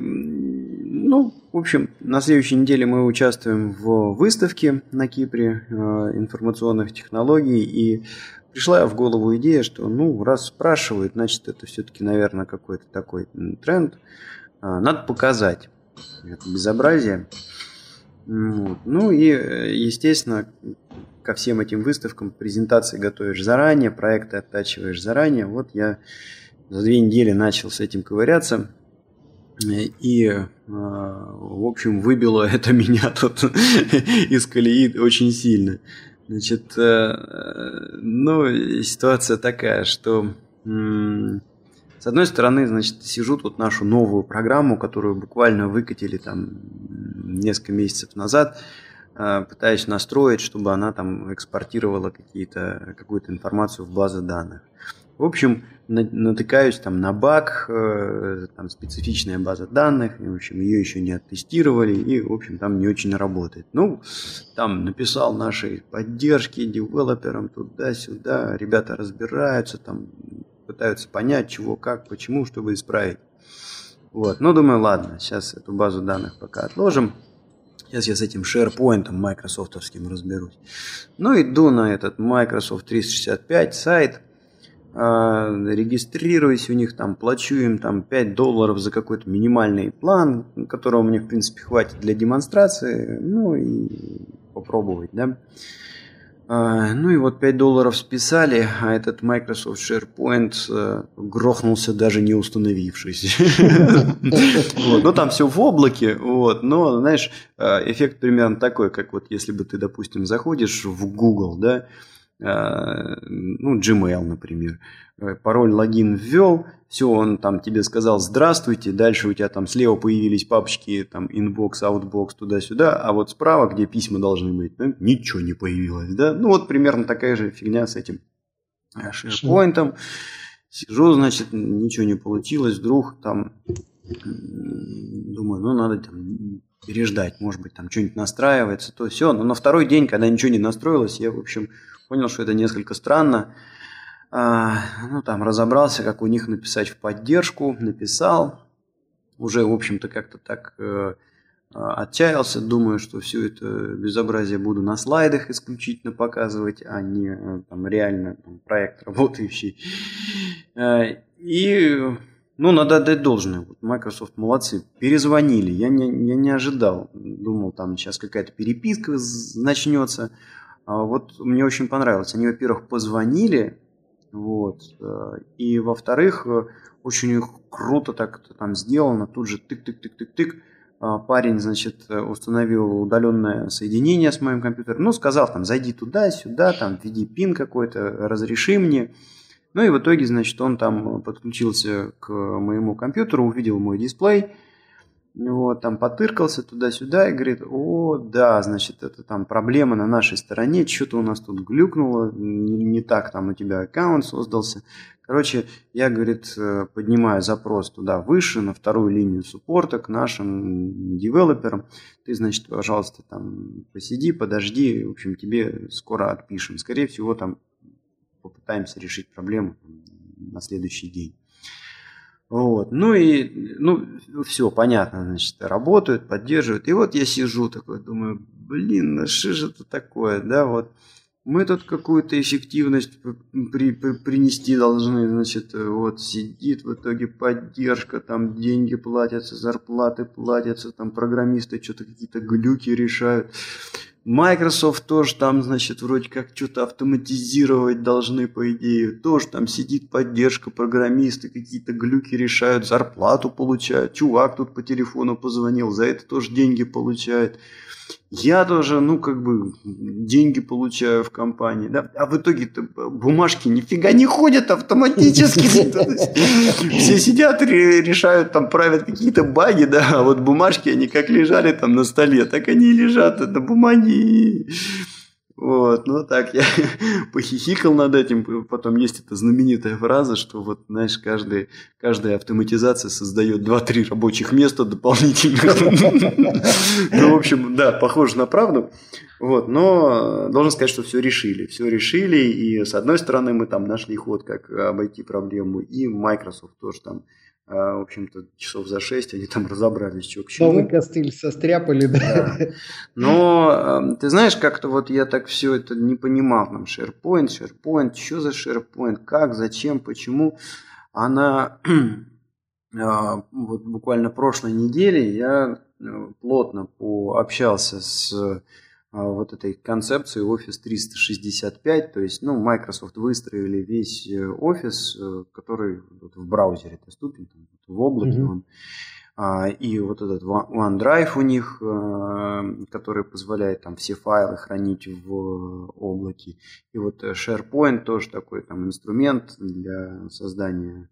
ну, в общем, на следующей неделе мы участвуем в выставке на Кипре э, информационных технологий, и пришла в голову идея, что, ну, раз спрашивают, значит, это все-таки, наверное, какой-то такой тренд. Э, надо показать это безобразие. Вот. Ну и, естественно, ко всем этим выставкам презентации готовишь заранее, проекты оттачиваешь заранее. Вот я за две недели начал с этим ковыряться. И, в общем, выбило это меня тут из колеи очень сильно. Значит, ну, ситуация такая, что с одной стороны, значит, сижу тут нашу новую программу, которую буквально выкатили там несколько месяцев назад, э, пытаюсь настроить, чтобы она там экспортировала какие-то, какую-то информацию в базы данных. В общем, натыкаюсь там на баг, э, там специфичная база данных, и, в общем, ее еще не оттестировали, и, в общем, там не очень работает. Ну, там написал нашей поддержки девелоперам туда-сюда, ребята разбираются, там пытаются понять, чего, как, почему, чтобы исправить. Вот. Ну, думаю, ладно, сейчас эту базу данных пока отложим. Сейчас я с этим SharePoint майкрософтовским разберусь. Ну, иду на этот Microsoft 365 сайт, регистрируюсь у них, там, плачу им там 5 долларов за какой-то минимальный план, которого мне, в принципе, хватит для демонстрации, ну, и попробовать, да. А, ну и вот 5 долларов списали, а этот Microsoft SharePoint э, грохнулся даже не установившись. Ну там все в облаке, вот, но знаешь, э, эффект примерно такой, как вот если бы ты, допустим, заходишь в Google, да, ну, Gmail, например, пароль, логин ввел, все, он там тебе сказал здравствуйте, дальше у тебя там слева появились папочки, там inbox, outbox, туда-сюда, а вот справа, где письма должны быть, ну, ничего не появилось, да? Ну, вот примерно такая же фигня с этим э, SharePoint. Сижу, значит, ничего не получилось, вдруг там думаю, ну, надо там переждать, может быть, там что-нибудь настраивается, то все. Но на второй день, когда ничего не настроилось, я, в общем, понял, что это несколько странно. А, ну, там разобрался, как у них написать в поддержку, написал. Уже, в общем-то, как-то так э, а, отчаялся, думаю, что все это безобразие буду на слайдах исключительно показывать, а не э, там, реально там, проект работающий. Э, и, ну, надо отдать должное. Вот Microsoft молодцы. Перезвонили. Я не, я не ожидал. Думал, там сейчас какая-то переписка начнется. А вот мне очень понравилось. Они, во-первых, позвонили, вот. Э, и во-вторых, э, очень круто так там сделано. Тут же тык-тык-тык-тык-тык. А, парень, значит, установил удаленное соединение с моим компьютером. Ну, сказал там, зайди туда, сюда, там, введи пин какой-то, разреши мне. Ну и в итоге, значит, он там подключился к моему компьютеру, увидел мой дисплей, вот, там потыркался туда-сюда и говорит, о, да, значит, это там проблема на нашей стороне, что-то у нас тут глюкнуло, не, не так там у тебя аккаунт создался. Короче, я, говорит, э, поднимаю запрос туда выше, на вторую линию суппорта к нашим девелоперам. Ты, значит, пожалуйста, там посиди, подожди, в общем, тебе скоро отпишем. Скорее всего, там попытаемся решить проблему на следующий день. Вот. Ну и, ну, все, понятно, значит, работают, поддерживают. И вот я сижу такой, думаю, блин, ну что же это такое, да, вот. Мы тут какую-то эффективность при, при, принести должны, значит, вот сидит в итоге поддержка, там деньги платятся, зарплаты платятся, там программисты что-то какие-то глюки решают. Microsoft тоже там, значит, вроде как что-то автоматизировать должны, по идее. Тоже там сидит поддержка, программисты какие-то глюки решают, зарплату получают. Чувак тут по телефону позвонил, за это тоже деньги получает. Я тоже, ну, как бы, деньги получаю в компании, да, а в итоге бумажки нифига не ходят автоматически. Все сидят, решают, там, правят какие-то баги, да, а вот бумажки, они как лежали там на столе, так они и лежат на бумаге. Вот, ну так я похихикал над этим. Потом есть эта знаменитая фраза, что вот, знаешь, каждый, каждая автоматизация создает 2-3 рабочих места дополнительных. Ну, в общем, да, похоже на правду. Вот, но должен сказать, что все решили. Все решили, и с одной стороны мы там нашли ход, как обойти проблему, и Microsoft тоже там а, в общем-то, часов за шесть они там разобрались, что к чему. Новый костыль состряпали, да. да. Но ты знаешь, как-то вот я так все это не понимал. Там SharePoint, SharePoint, что за SharePoint, как, зачем, почему. Она а, вот буквально прошлой неделе я э, плотно пообщался с а, вот этой концепции Office 365, то есть, ну, Microsoft выстроили весь э, офис, э, который вот в браузере доступен, там, в облаке mm-hmm. он. А, и вот этот OneDrive у них, э, который позволяет там все файлы хранить в облаке. И вот SharePoint тоже такой там инструмент для создания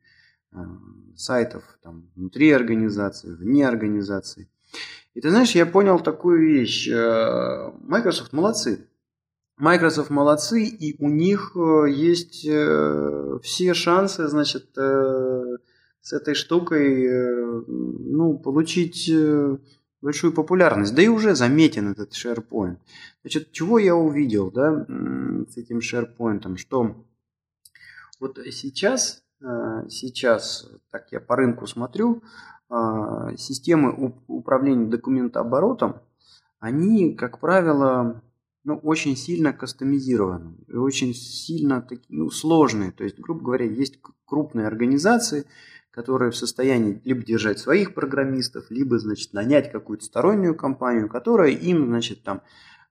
сайтов там, внутри организации, вне организации. И ты знаешь, я понял такую вещь. Э, Microsoft молодцы. Microsoft молодцы, и у них есть все шансы, значит, с этой штукой э, ну, получить э, большую популярность. Да и уже заметен этот SharePoint. Значит, чего я увидел да, с этим SharePoint? Что вот сейчас, э, сейчас, так я по рынку смотрю, системы управления документооборотом, они, как правило, ну, очень сильно кастомизированы и очень сильно ну, сложные. То есть, грубо говоря, есть крупные организации, которые в состоянии либо держать своих программистов, либо, значит, нанять какую-то стороннюю компанию, которая им, значит, там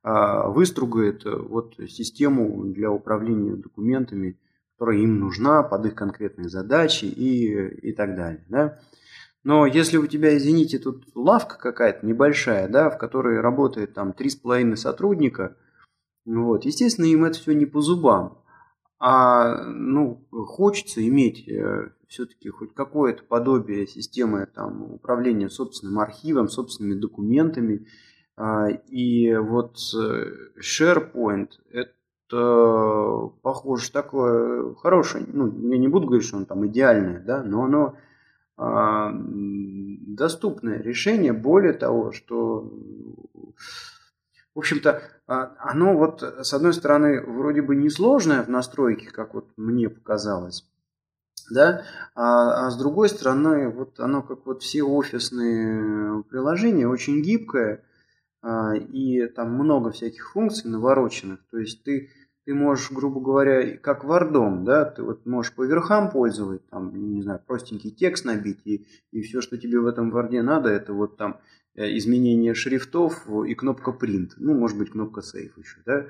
а, выстругает э, вот систему для управления документами, которая им нужна под их конкретные задачи и, и так далее. Да? Но если у тебя, извините, тут лавка какая-то небольшая, да, в которой работает там три с половиной сотрудника, вот, естественно, им это все не по зубам. А ну, хочется иметь э, все-таки хоть какое-то подобие системы там, управления собственным архивом, собственными документами. А, и вот э, SharePoint это похоже такое хорошее, ну, я не буду говорить, что он там идеальное, да, но оно доступное решение. Более того, что в общем-то, а, оно вот, с одной стороны, вроде бы несложное в настройке, как вот мне показалось, да, а, а с другой стороны, вот оно как вот все офисные приложения очень гибкое, а, и там много всяких функций навороченных, то есть ты ты можешь, грубо говоря, как вардом, да, ты вот можешь по верхам пользовать, там, не знаю, простенький текст набить, и, и все, что тебе в этом варде надо, это вот там э, изменение шрифтов и кнопка print, ну, может быть, кнопка save еще, да,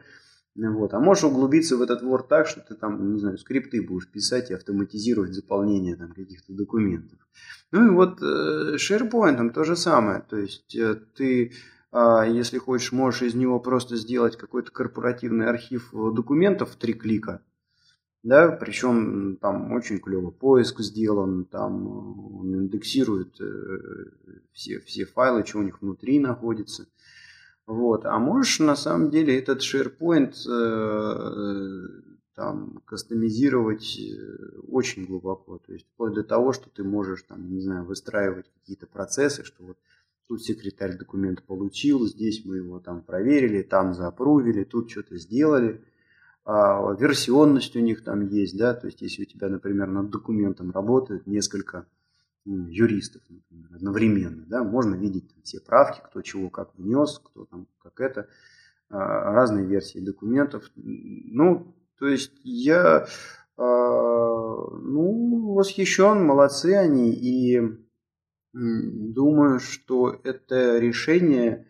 вот. А можешь углубиться в этот Word так, что ты там, не знаю, скрипты будешь писать и автоматизировать заполнение там, каких-то документов. Ну и вот э, SharePoint то же самое. То есть э, ты, если хочешь, можешь из него просто сделать какой-то корпоративный архив документов в три клика. Да, причем там очень клево поиск сделан, там он индексирует э, все, все файлы, что у них внутри находится. Вот. А можешь на самом деле этот SharePoint э, там кастомизировать э, очень глубоко. То есть вплоть до того, что ты можешь там, не знаю, выстраивать какие-то процессы, что вот тут секретарь документ получил, здесь мы его там проверили, там запрувили, тут что-то сделали. А версионность у них там есть, да, то есть если у тебя, например, над документом работает несколько юристов, например, одновременно. Да? Можно видеть там, все правки, кто чего как внес, кто там как это, а, разные версии документов. Ну, то есть я а, ну, восхищен, молодцы они, и думаю, что это решение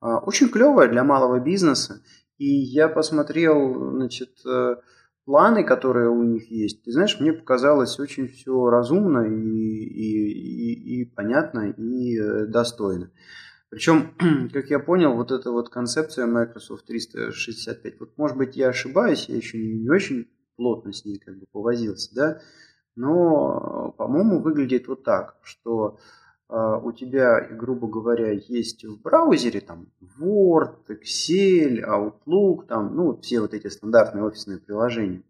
а, очень клевое для малого бизнеса. И я посмотрел, значит, э, планы, которые у них есть, ты знаешь, мне показалось очень все разумно и, и, и, и понятно, и э, достойно. Причем, как я понял, вот эта вот концепция Microsoft 365, вот может быть я ошибаюсь, я еще не очень плотно с ней как бы повозился, да, но, по-моему, выглядит вот так, что э, у тебя, грубо говоря, есть в браузере там Word, Excel, Outlook, там, ну, все вот эти стандартные офисные приложения.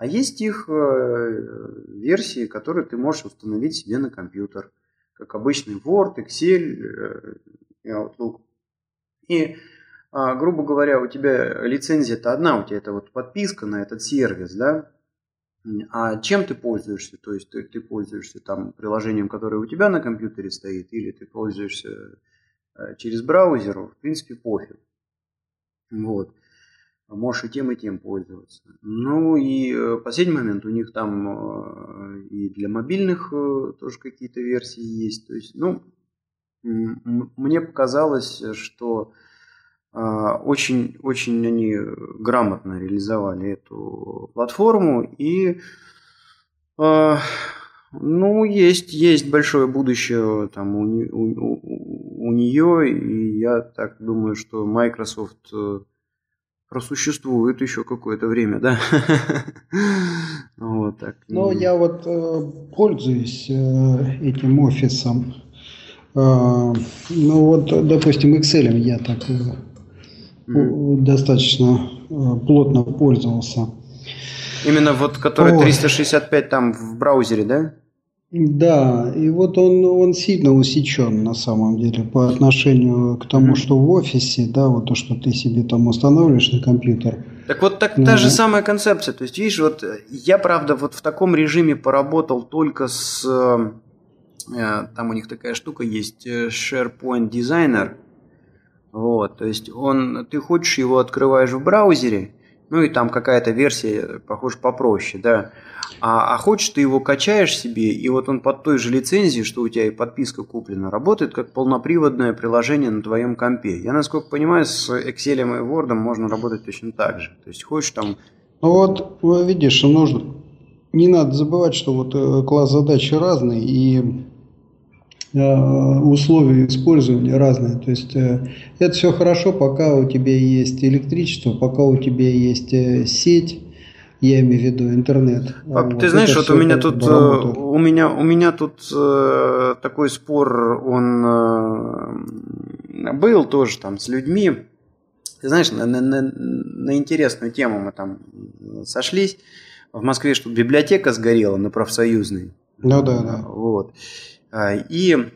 А есть их э, версии, которые ты можешь установить себе на компьютер, как обычный Word, Excel э, и Outlook. И, а, грубо говоря, у тебя лицензия-то одна, у тебя это вот подписка на этот сервис, да, а чем ты пользуешься? То есть ты, ты пользуешься там приложением, которое у тебя на компьютере стоит, или ты пользуешься э, через браузер, в принципе, пофиг. Вот. Можешь и тем, и тем пользоваться. Ну и э, последний момент, у них там э, и для мобильных тоже какие-то версии есть. То есть, ну, мне показалось, что очень, очень они грамотно реализовали эту платформу и Ну, есть, есть большое будущее там у, у, у нее, и я так думаю, что Microsoft э, просуществует еще какое-то время, да? вот так. Ну, я вот э, пользуюсь э, этим офисом. Э, ну, вот, допустим, Excel я так э, mm. достаточно э, плотно пользовался. Именно вот который Ой. 365 там в браузере, да? Да, и вот он, он сильно усечен на самом деле по отношению к тому, mm-hmm. что в офисе, да, вот то, что ты себе там устанавливаешь на компьютер. Так вот так, ну, та же самая концепция. То есть, видишь, вот я, правда, вот в таком режиме поработал только с... Э, там у них такая штука есть, э, SharePoint Designer. Вот, то есть он, ты хочешь его открываешь в браузере, ну и там какая-то версия, похоже, попроще, да. А, а хочешь, ты его качаешь себе, и вот он под той же лицензией, что у тебя и подписка куплена, работает как полноприводное приложение на твоем компе. Я, насколько понимаю, с Excel и Word можно работать точно так же. То есть хочешь там... Ну вот, видишь, нужно... Не надо забывать, что вот э, класс задач разный, и условия использования разные. То есть э, это все хорошо, пока у тебя есть электричество, пока у тебя есть сеть, я имею в виду интернет. Пап, вот, ты знаешь, вот у меня тут э, у меня у меня тут э, такой спор, он э, был тоже там с людьми. Ты знаешь, на, на, на, на интересную тему мы там сошлись. В Москве что библиотека сгорела на профсоюзной. Ну да, да. Вот. А, и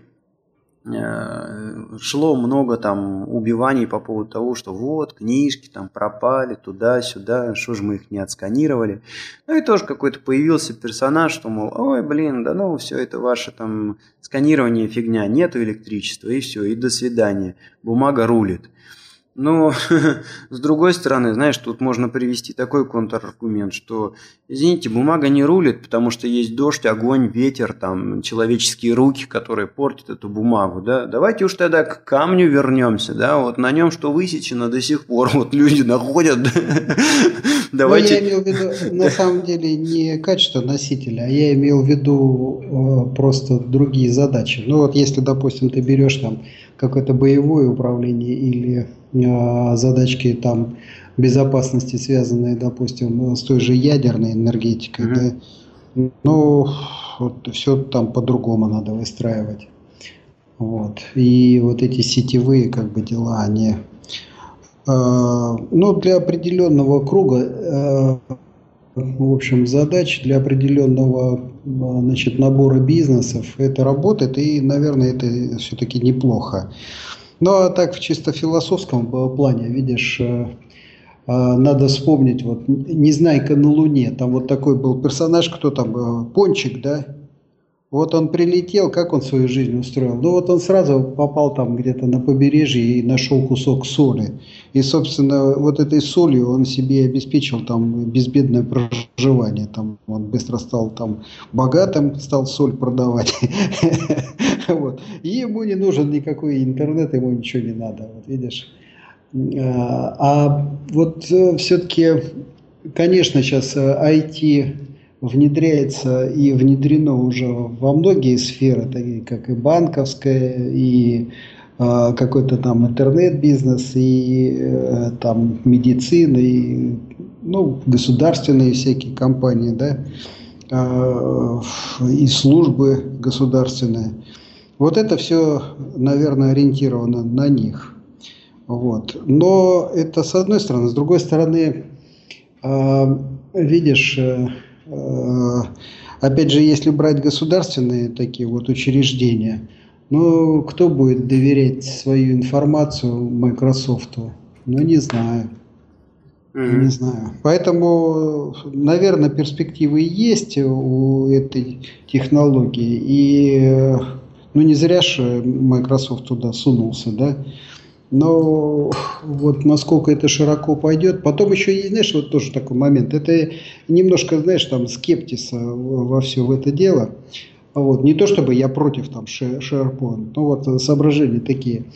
Э, шло много там убиваний по поводу того, что вот, книжки там пропали туда-сюда, что же мы их не отсканировали. Ну и тоже какой-то появился персонаж, что, мол, ой, блин, да ну все это ваше там сканирование фигня, нету электричества, и все, и до свидания, бумага рулит. Но, с другой стороны, знаешь, тут можно привести такой контраргумент, что, извините, бумага не рулит, потому что есть дождь, огонь, ветер, там, человеческие руки, которые портят эту бумагу, да. Давайте уж тогда к камню вернемся, да, вот на нем что высечено до сих пор, вот люди находят. Давайте... Ну, я имел в виду, на самом деле, не качество носителя, а я имел в виду э, просто другие задачи. Ну, вот если, допустим, ты берешь там какое-то боевое управление или э, задачки там безопасности, связанные, допустим, с той же ядерной энергетикой, mm-hmm. да, ну, вот все там по-другому надо выстраивать. Вот. И вот эти сетевые как бы дела, они э, ну, для определенного круга э, в общем, задач для определенного значит, набора бизнесов. Это работает, и, наверное, это все-таки неплохо. Ну, а так в чисто философском плане, видишь, э, надо вспомнить, вот «Незнайка на Луне», там вот такой был персонаж, кто там, Пончик, да, вот он прилетел, как он свою жизнь устроил? Ну вот он сразу попал там где-то на побережье и нашел кусок соли. И, собственно, вот этой солью он себе обеспечил там безбедное проживание. Там он быстро стал там богатым, стал соль продавать. И ему не нужен никакой интернет, ему ничего не надо. Вот видишь. А, а вот э, все-таки, конечно, сейчас IT внедряется и внедрено уже во многие сферы, такие как и банковская, и э, какой-то там интернет-бизнес, и э, там медицина, и ну, государственные всякие компании, да, э, и службы государственные. Вот это все, наверное, ориентировано на них. Вот. Но это с одной стороны. С другой стороны, э, видишь, Э, опять же, если брать государственные такие вот учреждения, ну, кто будет доверять свою информацию Microsoft? Ну, не знаю. Mm-hmm. Не знаю. Поэтому, наверное, перспективы есть у этой технологии. И ну, не зря же Microsoft туда сунулся, да? Но вот насколько это широко пойдет. Потом еще есть, знаешь, вот тоже такой момент. Это немножко, знаешь, там скептиса во все в это дело. Вот. Не то чтобы я против там SharePoint, но вот соображения такие.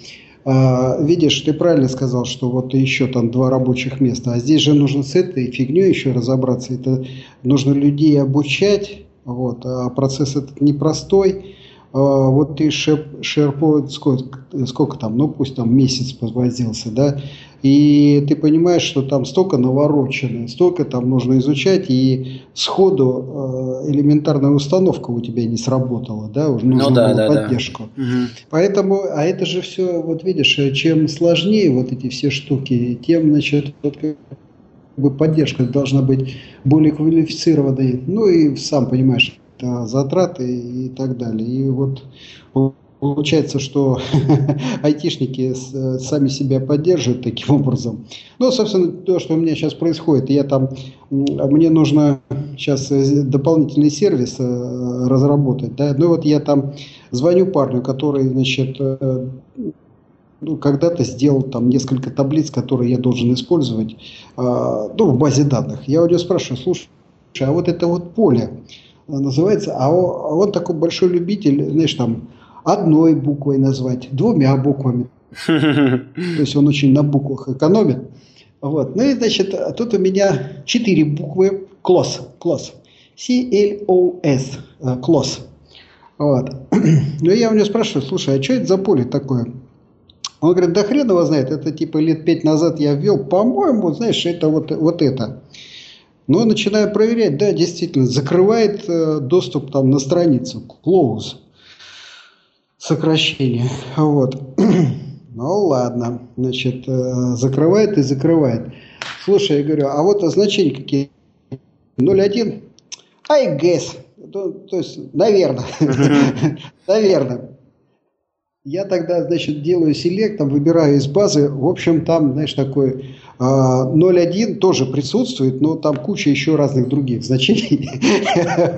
А, видишь, ты правильно сказал, что вот еще там два рабочих места, а здесь же нужно с этой фигней еще разобраться. Это нужно людей обучать, Вот, а процесс этот непростой. А, вот ты SharePoint сколько, сколько там, ну пусть там месяц повозился, да, и ты понимаешь, что там столько наворочено, столько там нужно изучать, и сходу э, элементарная установка у тебя не сработала, да, уже нужно ну, да, было да, поддержку. Да. Поэтому, а это же все, вот видишь, чем сложнее вот эти все штуки, тем, значит, вот, как бы поддержка должна быть более квалифицированной, ну и сам понимаешь, затраты и так далее. И вот Получается, что айтишники сами себя поддерживают таким образом. Ну, собственно, то, что у меня сейчас происходит, я там, мне нужно сейчас дополнительный сервис э, разработать, да, ну вот я там звоню парню, который, значит, э, ну, когда-то сделал там несколько таблиц, которые я должен использовать, а, ну, в базе данных. Я у него спрашиваю, слушай, а вот это вот поле называется, а он, а он такой большой любитель, знаешь, там, одной буквой назвать, двумя буквами. То есть он очень на буквах экономит. Вот. Ну и, значит, тут у меня четыре буквы. Клосс. Клосс. C-L-O-S. Клосс. Вот. Ну я у него спрашиваю, слушай, а что это за поле такое? Он говорит, да хрен его знает, это типа лет пять назад я ввел, по-моему, знаешь, это вот, вот это. Но начинаю проверять, да, действительно, закрывает э, доступ там на страницу, close сокращение. Вот. Ну ладно, значит, э, закрывает и закрывает. Слушай, я говорю, а вот значения какие? 0,1? I guess. То, то есть, наверное. наверное. Я тогда, значит, делаю селект, там, выбираю из базы. В общем, там, знаешь, такой 0.1 а, тоже присутствует, но там куча еще разных других значений.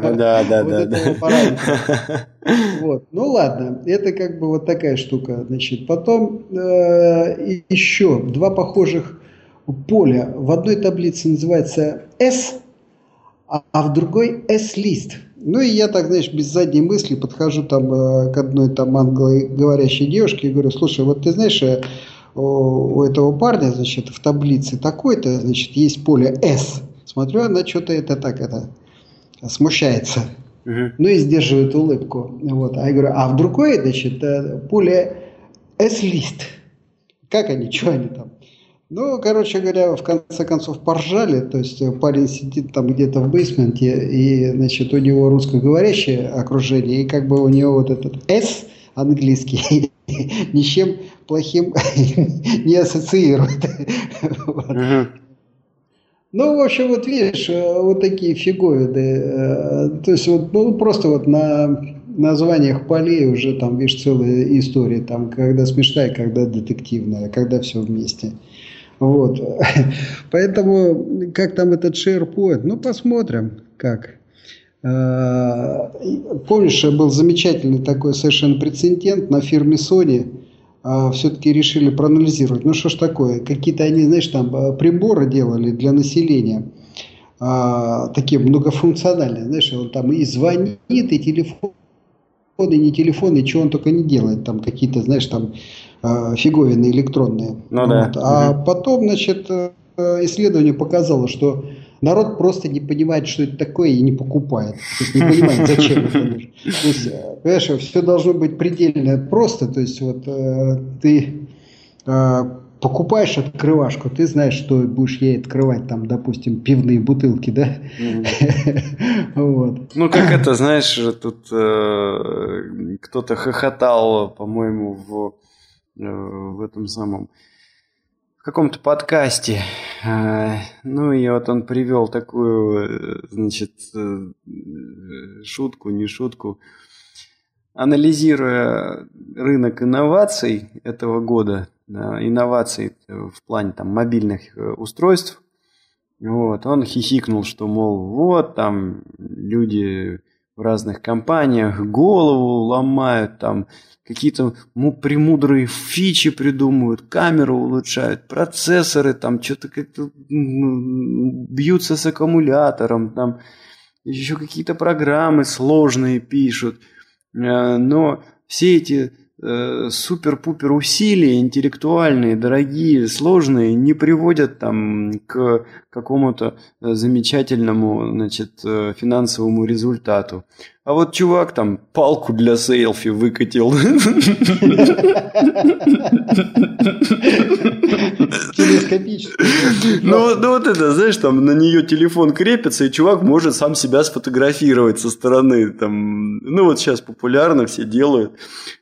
Ну да, да, да. да. Вот. Ну ладно, это как бы вот такая штука. Значит, потом э, еще два похожих поля. В одной таблице называется S, а, а в другой S-лист. Ну и я так, знаешь, без задней мысли подхожу там э, к одной там англоговорящей девушке и говорю, слушай, вот ты знаешь, э, у этого парня, значит, в таблице такой-то, значит, есть поле S. Смотрю, она что-то это так, это, смущается. Uh-huh. Ну и сдерживает улыбку. Вот. А я говорю, а в другой, значит, э, поле S-лист. Как они, что они там? Ну, короче говоря, в конце концов поржали, то есть парень сидит там где-то в бейсменте, и, значит, у него русскоговорящее окружение, и как бы у него вот этот S английский ни с чем плохим не ассоциирует. Ну, в общем, вот видишь, э, вот такие фиговиды. Э, то есть вот ну, просто вот на названиях полей уже там, видишь, целая история, там, когда смешная, когда детективная, когда все вместе. Вот. Поэтому, как там этот SharePoint, ну, посмотрим, как. Э, помнишь, был замечательный такой совершенно прецедент на фирме Sony, все-таки решили проанализировать. Ну что ж такое, какие-то они, знаешь, там э, приборы делали для населения, а, такие многофункциональные, знаешь, он там и звонит, и телефон, и не телефон, и чего он только не делает, там какие-то, знаешь, там э, фиговины электронные. Ну, вот. да. А угу. потом, значит, исследование показало, что народ просто не понимает, что это такое, и не покупает. То есть не понимает, зачем это нужно. То есть, э, понимаешь, все должно быть предельно просто. То есть вот э, ты э, покупаешь открывашку, ты знаешь, что будешь ей открывать, там, допустим, пивные бутылки, да? вот. Ну, как это, знаешь, тут э, кто-то хохотал, по-моему, в, э, в этом самом в каком-то подкасте. А, ну и вот он привел такую, значит, э, шутку, не шутку. Анализируя рынок инноваций этого года, инноваций в плане там мобильных э, устройств, вот, он хихикнул, что, мол, вот там люди в разных компаниях голову ломают, там какие-то ну, премудрые фичи придумывают, камеру улучшают, процессоры там что-то как-то бьются с аккумулятором, там еще какие-то программы сложные пишут. Э, но все эти э, супер-пупер усилия интеллектуальные, дорогие, сложные не приводят там к какому-то э, замечательному, значит, э, финансовому результату. А вот чувак там палку для селфи выкатил. Ну, ну вот это, знаешь, там на нее телефон крепится, и чувак может сам себя сфотографировать со стороны. Там, ну вот сейчас популярно, все делают.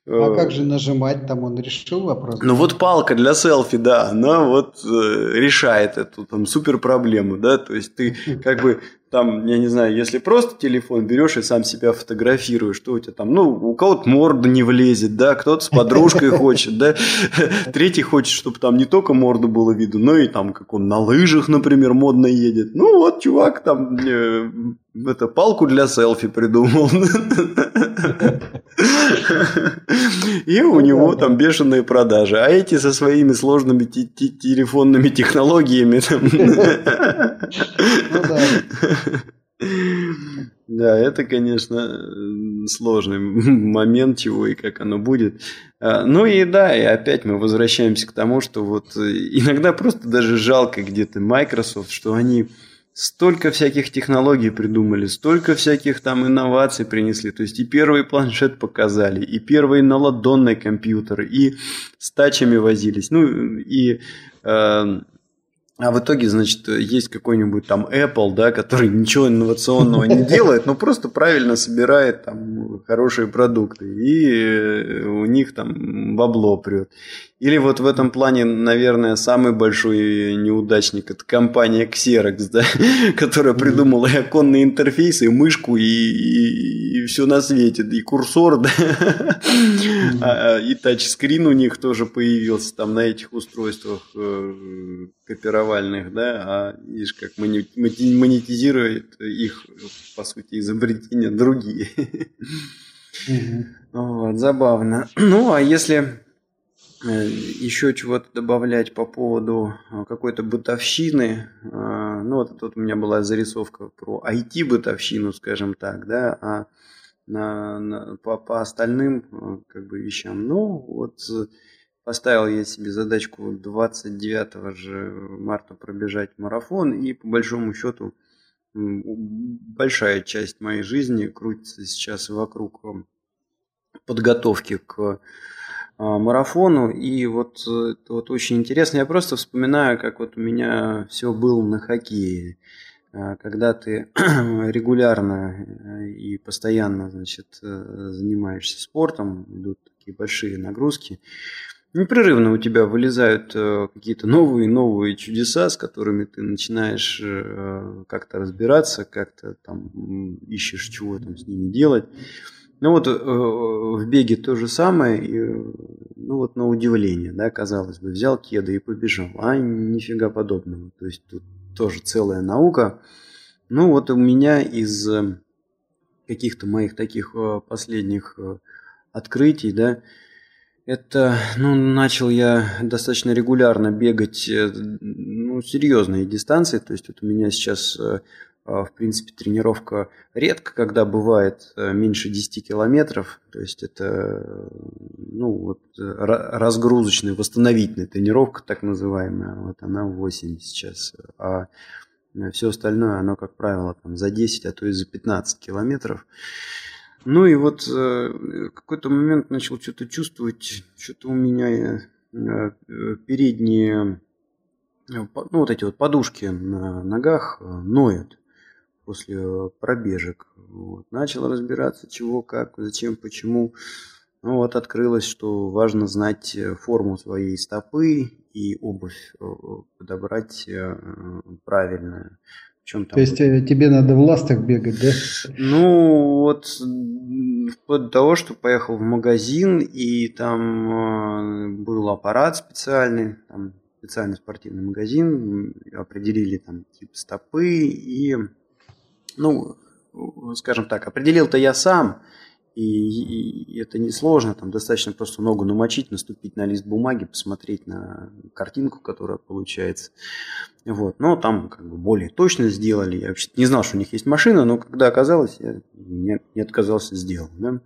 А как же нажимать там, он решил вопрос? Ну вот палка для селфи, да, она вот э, решает эту там супер проблему, да, то есть ты как бы там, я не знаю, если просто телефон берешь и сам себя фотографируешь, что у тебя там, ну, у кого-то морда не влезет, да, кто-то с подружкой хочет, да, третий хочет, чтобы там не только морда было видно, но и там, как он на лыжах, например, модно едет. Ну, вот чувак там э, это палку для селфи придумал. И у него там бешеные продажи. А эти со своими сложными телефонными технологиями. Ну да, это, конечно, сложный момент, чего и как оно будет. А, ну и да, и опять мы возвращаемся к тому, что вот иногда просто даже жалко где-то Microsoft, что они столько всяких технологий придумали, столько всяких там инноваций принесли. То есть и первый планшет показали, и первый наладонный компьютер, и с тачами возились. Ну и э, а в итоге, значит, есть какой-нибудь там Apple, да, который ничего инновационного не делает, но просто правильно собирает там хорошие продукты. И э, у них там бабло прет. Или вот в этом плане, наверное, самый большой неудачник – это компания Xerox, да, которая придумала и оконный интерфейс, и мышку, и, и, и все на свете, и курсор, да, а, а, и тачскрин у них тоже появился там на этих устройствах э, копировальных, да, а видишь, как монетизирует их, по сути, изобретения другие. Вот, забавно. Ну, а если еще чего-то добавлять по поводу э, какой-то бытовщины. Э, ну, вот тут у меня была зарисовка про IT-бытовщину, скажем так, да, а на, на, по, по остальным как бы вещам. Ну, вот поставил я себе задачку 29 же марта пробежать марафон, и по большому счету большая часть моей жизни крутится сейчас вокруг подготовки к марафону. И вот, э, вот очень интересно, я просто вспоминаю, как вот у меня все было на хоккее. А, когда ты регулярно э, и постоянно значит, э, занимаешься спортом, идут такие большие нагрузки, непрерывно у тебя вылезают какие-то новые и новые чудеса, с которыми ты начинаешь как-то разбираться, как-то там ищешь, чего там с ними делать. Ну вот э, в беге то же самое, и, ну вот на удивление, да, казалось бы, взял кеды и побежал, а нифига подобного. То есть тут тоже целая наука. Ну вот у меня из э, каких-то моих таких э, последних открытий, да, это, ну, начал я достаточно регулярно бегать, ну, серьезные дистанции, то есть вот у меня сейчас в принципе, тренировка редко, когда бывает э, меньше 10 километров. То есть это ну, вот, разгрузочная, восстановительная тренировка, так называемая. Вот она 8 сейчас. А все остальное, оно, как правило, там, за 10, а то и за 15 километров. Ну и вот э, в какой-то момент начал что-то чувствовать, что-то у меня э, передние, ну вот эти вот подушки на ногах ноют после э, пробежек. Вот. Начал разбираться, чего, как, зачем, почему. Ну вот открылось, что важно знать э, форму своей стопы и обувь э, подобрать правильную. Там То есть тебе надо в ластах бегать, да? Ну, вот вплоть до того, что поехал в магазин, и там был аппарат специальный, там специальный спортивный магазин, определили там тип стопы, и ну, скажем так, определил-то я сам, и, и это несложно, там достаточно просто ногу намочить, наступить на лист бумаги, посмотреть на картинку, которая получается. Вот. Но там как бы более точно сделали. Я вообще не знал, что у них есть машина, но когда оказалось, я не, не отказался сделать. Да?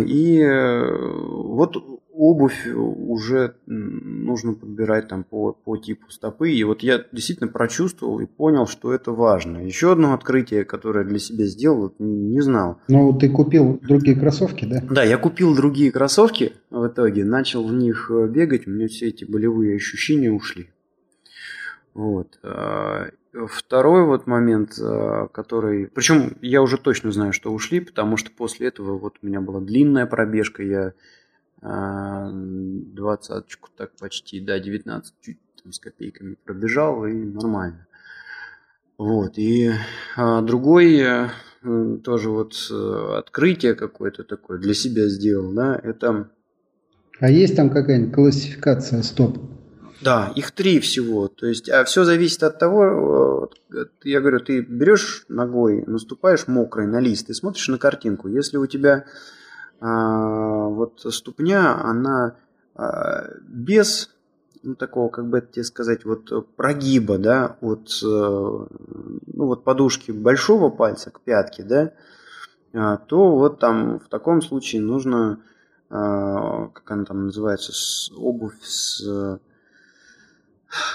И вот обувь уже нужно подбирать там по, по типу стопы. И вот я действительно прочувствовал и понял, что это важно. Еще одно открытие, которое для себя сделал, не, не знал. Ну, ты купил другие кроссовки, да? Да, я купил другие кроссовки в итоге, начал в них э, бегать, у меня все эти болевые ощущения ушли. Вот. А, второй вот момент, который... Причем я уже точно знаю, что ушли, потому что после этого вот у меня была длинная пробежка, я двадцаточку так почти, да, 19 чуть там, с копейками пробежал и нормально. Вот, и а, другой э, тоже вот э, открытие какое-то такое для себя сделал, да, это... А есть там какая-нибудь классификация стоп? Да, их три всего. То есть, а все зависит от того, я говорю, ты берешь ногой, наступаешь мокрой на лист и смотришь на картинку. Если у тебя вот ступня, она а, без ну, такого, как бы это тебе сказать, вот прогиба, да, от, э, ну, вот подушки большого пальца к пятке, да, а, то вот там в таком случае нужно, как она там называется, обувь с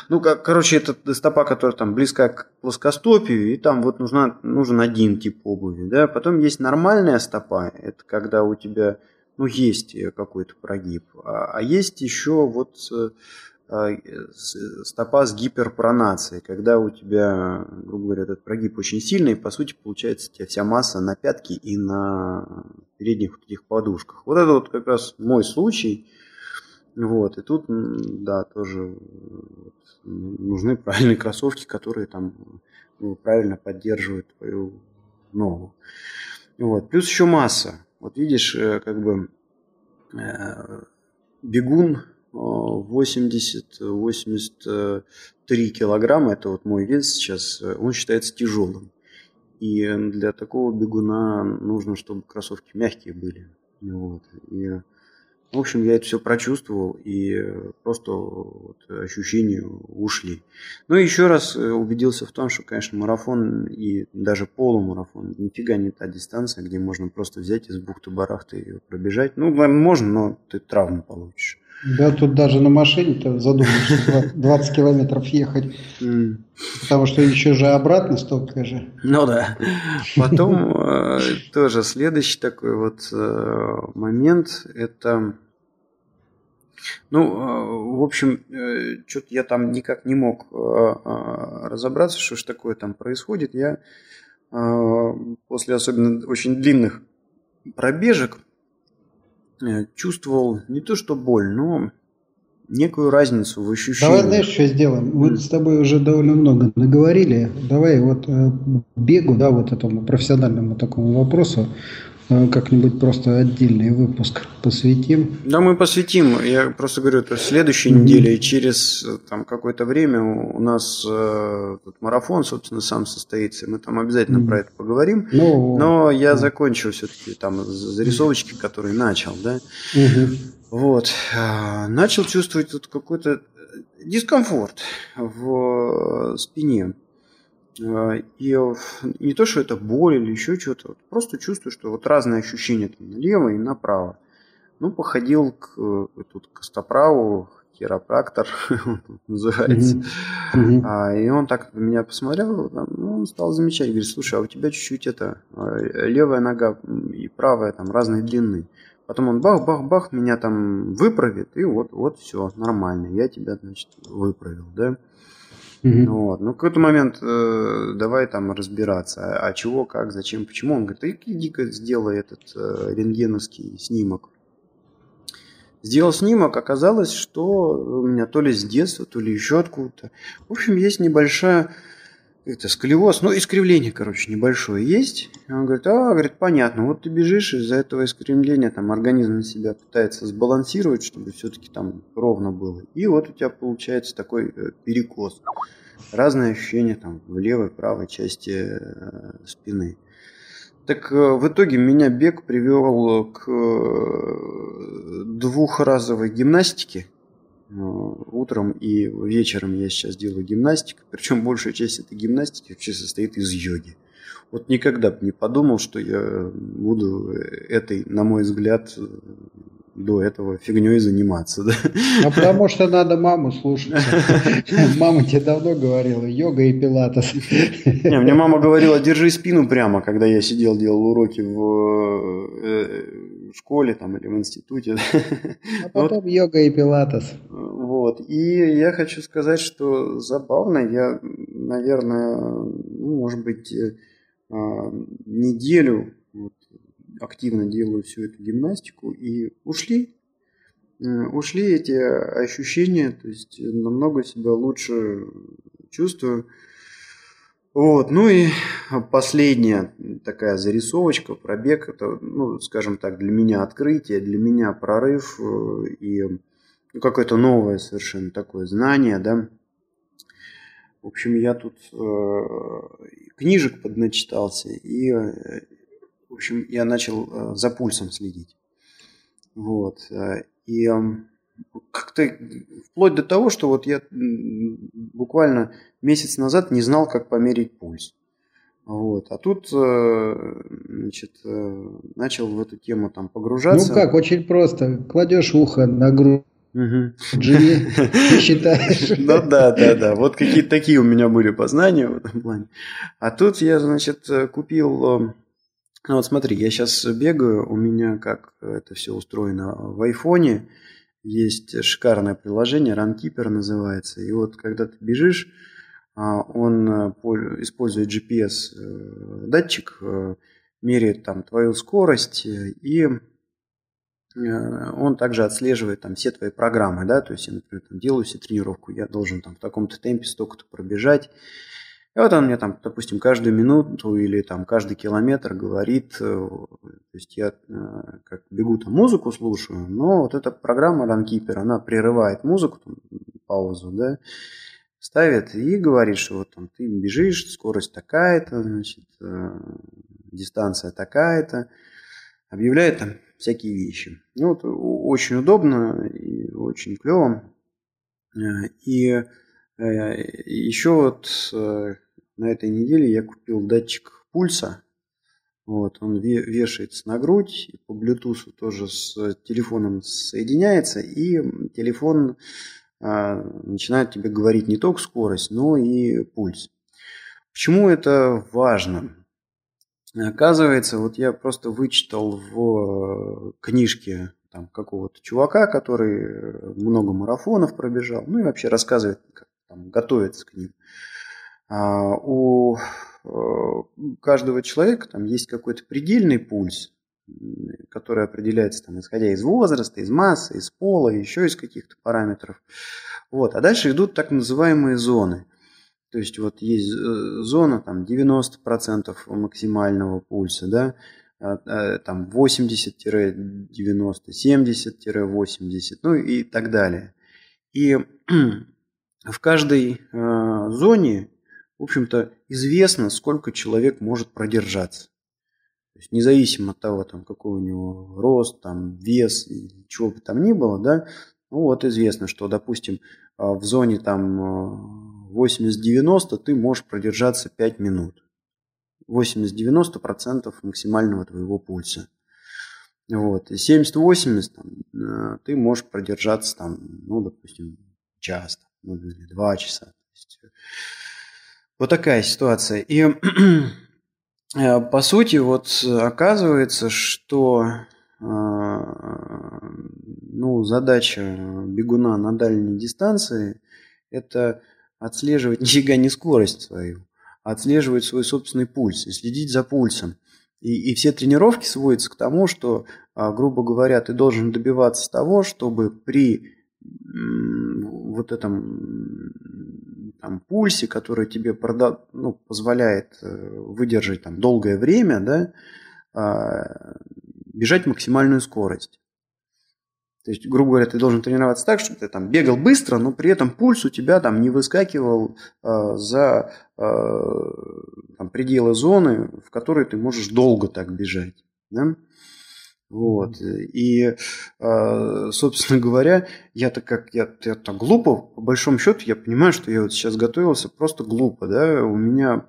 ну, как, короче, это стопа, которая там близка к плоскостопию, и там вот нужна, нужен один тип обуви, да. Потом есть нормальная стопа, это когда у тебя, ну, есть какой-то прогиб, а, а есть еще вот а, стопа с гиперпронацией, когда у тебя, грубо говоря, этот прогиб очень сильный, и по сути получается у тебя вся масса на пятке и на передних вот этих подушках. Вот это вот как раз мой случай – вот, и тут, да, тоже нужны правильные кроссовки, которые там ну, правильно поддерживают твою ногу. Вот. Плюс еще масса. Вот видишь, э, как бы э, бегун 80-83 килограмма, это вот мой вес сейчас, э, он считается тяжелым. И для такого бегуна нужно, чтобы кроссовки мягкие были. Вот. И в общем, я это все прочувствовал, и просто вот ощущения ушли. Ну и еще раз э, убедился в том, что, конечно, марафон и даже полумарафон нифига не та дистанция, где можно просто взять из бухты-барахты и пробежать. Ну, можно, но ты травму получишь. Да, тут даже на машине-то задумаешься 20 километров ехать. Потому что еще же обратно столько же. Ну да. Потом э, тоже следующий такой вот э, момент. Это ну, э, в общем, что-то я там никак не мог разобраться, что же такое там происходит. Я после особенно очень длинных пробежек чувствовал не то что боль, но некую разницу в ощущении. Давай знаешь, что сделаем? Мы mm. с тобой уже довольно много наговорили. Давай вот э, бегу, да, вот этому профессиональному такому вопросу Э, как-нибудь просто отдельный выпуск посвятим. Да, мы посвятим. Я просто говорю, то следующей mm-hmm. неделе и через э, там какое-то время у нас э, тут марафон, собственно, сам состоится. Мы там обязательно mm-hmm. про это поговорим. Ну, Но я mm-hmm. закончил все-таки там зарисовочки, которые начал, да. Mm-hmm. Вот. А, начал чувствовать тут какой-то дискомфорт в спине. А, и не то, что это боль или еще что-то, просто чувствую, что вот разные ощущения там налево и направо. Ну, походил к, тут к костоправу, хиропрактор называется. Mm-hmm. А, и он так меня посмотрел, там, ну, он стал замечать, говорит, слушай, а у тебя чуть-чуть это, а, левая нога и правая там разной длины. Потом он бах-бах-бах меня там выправит, и вот, вот все, нормально, я тебя, значит, выправил, да. Угу. Вот. Ну, в какой-то момент э, давай там разбираться, а, а чего, как, зачем, почему. Он говорит, иди-ка сделай этот э, рентгеновский снимок. Сделал снимок, оказалось, что у меня то ли с детства, то ли еще откуда-то. В общем, есть небольшая это сколиоз, ну, искривление, короче, небольшое есть. И он говорит, а, говорит, понятно, вот ты бежишь, из-за этого искривления там организм себя пытается сбалансировать, чтобы все-таки там ровно было. И вот у тебя получается такой э, перекос. Разные ощущения там в левой, правой части э, спины. Так э, в итоге меня бег привел к двухразовой гимнастике утром и вечером я сейчас делаю гимнастику. Причем большая часть этой гимнастики вообще состоит из йоги. Вот никогда бы не подумал, что я буду этой, на мой взгляд, до этого фигней заниматься, да? А потому что надо маму слушать. Мама тебе давно говорила, йога и пилатес. Не, мне мама говорила, держи спину прямо, когда я сидел, делал уроки в, э, в школе там, или в институте. А потом вот. йога и пилатес. Вот. И я хочу сказать, что забавно, я, наверное, ну, может быть, э, а, неделю активно делаю всю эту гимнастику, и ушли. Э, ушли эти ощущения, то есть намного себя лучше чувствую. Вот, ну и последняя такая зарисовочка, пробег, это, ну, скажем так, для меня открытие, для меня прорыв э, и ну, какое-то новое совершенно такое знание, да. В общем, я тут э, книжек подначитался и в общем, я начал э, за пульсом следить. Вот. Э, и как-то вплоть до того, что вот я буквально месяц назад не знал, как померить пульс. Вот. А тут, э, значит, начал в эту тему там погружаться. Ну как, очень просто. Кладешь ухо на грудь. Угу. Ты считаешь? Ну да, да, да. Вот какие-то такие у меня были познания в этом плане. А тут я, значит, купил ну вот смотри, я сейчас бегаю, у меня как это все устроено в айфоне, есть шикарное приложение, Runkeeper называется, и вот когда ты бежишь, а, он э, использует GPS-датчик, э, э, меряет там твою скорость, и он также отслеживает там все твои программы, да, то есть я, например, там, делаю себе тренировку, я должен там в таком-то темпе столько-то пробежать, и вот он мне там, допустим, каждую минуту или там каждый километр говорит, э, то есть я э, как бегу там музыку слушаю, но вот эта программа Runkeeper, она прерывает музыку, там, паузу, да, ставит и говорит, что вот там ты бежишь, скорость такая-то, значит, э, дистанция такая-то, объявляет там всякие вещи. Ну, вот очень удобно и очень клево. И еще вот на этой неделе я купил датчик пульса. Вот, он вешается на грудь, и по Bluetooth тоже с телефоном соединяется, и телефон а, начинает тебе говорить не только скорость, но и пульс. Почему это важно? Оказывается, вот я просто вычитал в книжке там, какого-то чувака, который много марафонов пробежал, ну и вообще рассказывает, как там, готовится к ним. А, у э, каждого человека там есть какой-то предельный пульс, который определяется там, исходя из возраста, из массы, из пола, еще из каких-то параметров. Вот. А дальше идут так называемые зоны. То есть вот есть э, зона там 90% максимального пульса, да, а, а, там 80-90, 70-80, ну и так далее. И в каждой э, зоне в общем-то, известно, сколько человек может продержаться. То есть независимо от того, там, какой у него рост, там, вес, чего бы там ни было, да, ну вот известно, что, допустим, а, в зоне там 80-90 ты можешь продержаться 5 минут. 80-90% максимального твоего пульса. Вот. И 70-80 э, ты можешь продержаться там, ну, допустим, час, ну, или два часа. Вот такая ситуация. И э, по сути, вот оказывается, что э, ну, задача бегуна на дальней дистанции – это отслеживать нифига не скорость свою, а отслеживать свой собственный пульс и следить за пульсом. И, и все тренировки сводятся к тому, что, а, грубо говоря, ты должен добиваться того, чтобы при вот этом там, пульсе, который тебе прода- ну, позволяет э, выдержать там, долгое время, да, а, бежать максимальную скорость. То есть, грубо говоря, ты должен тренироваться так, чтобы ты там бегал быстро, но при этом пульс у тебя там не выскакивал э, за э, там, пределы зоны, в которой ты можешь долго так бежать. Да? Вот. И, а, собственно говоря, я-то как я, я так глупо, по большому счету, я понимаю, что я вот сейчас готовился просто глупо, да. У меня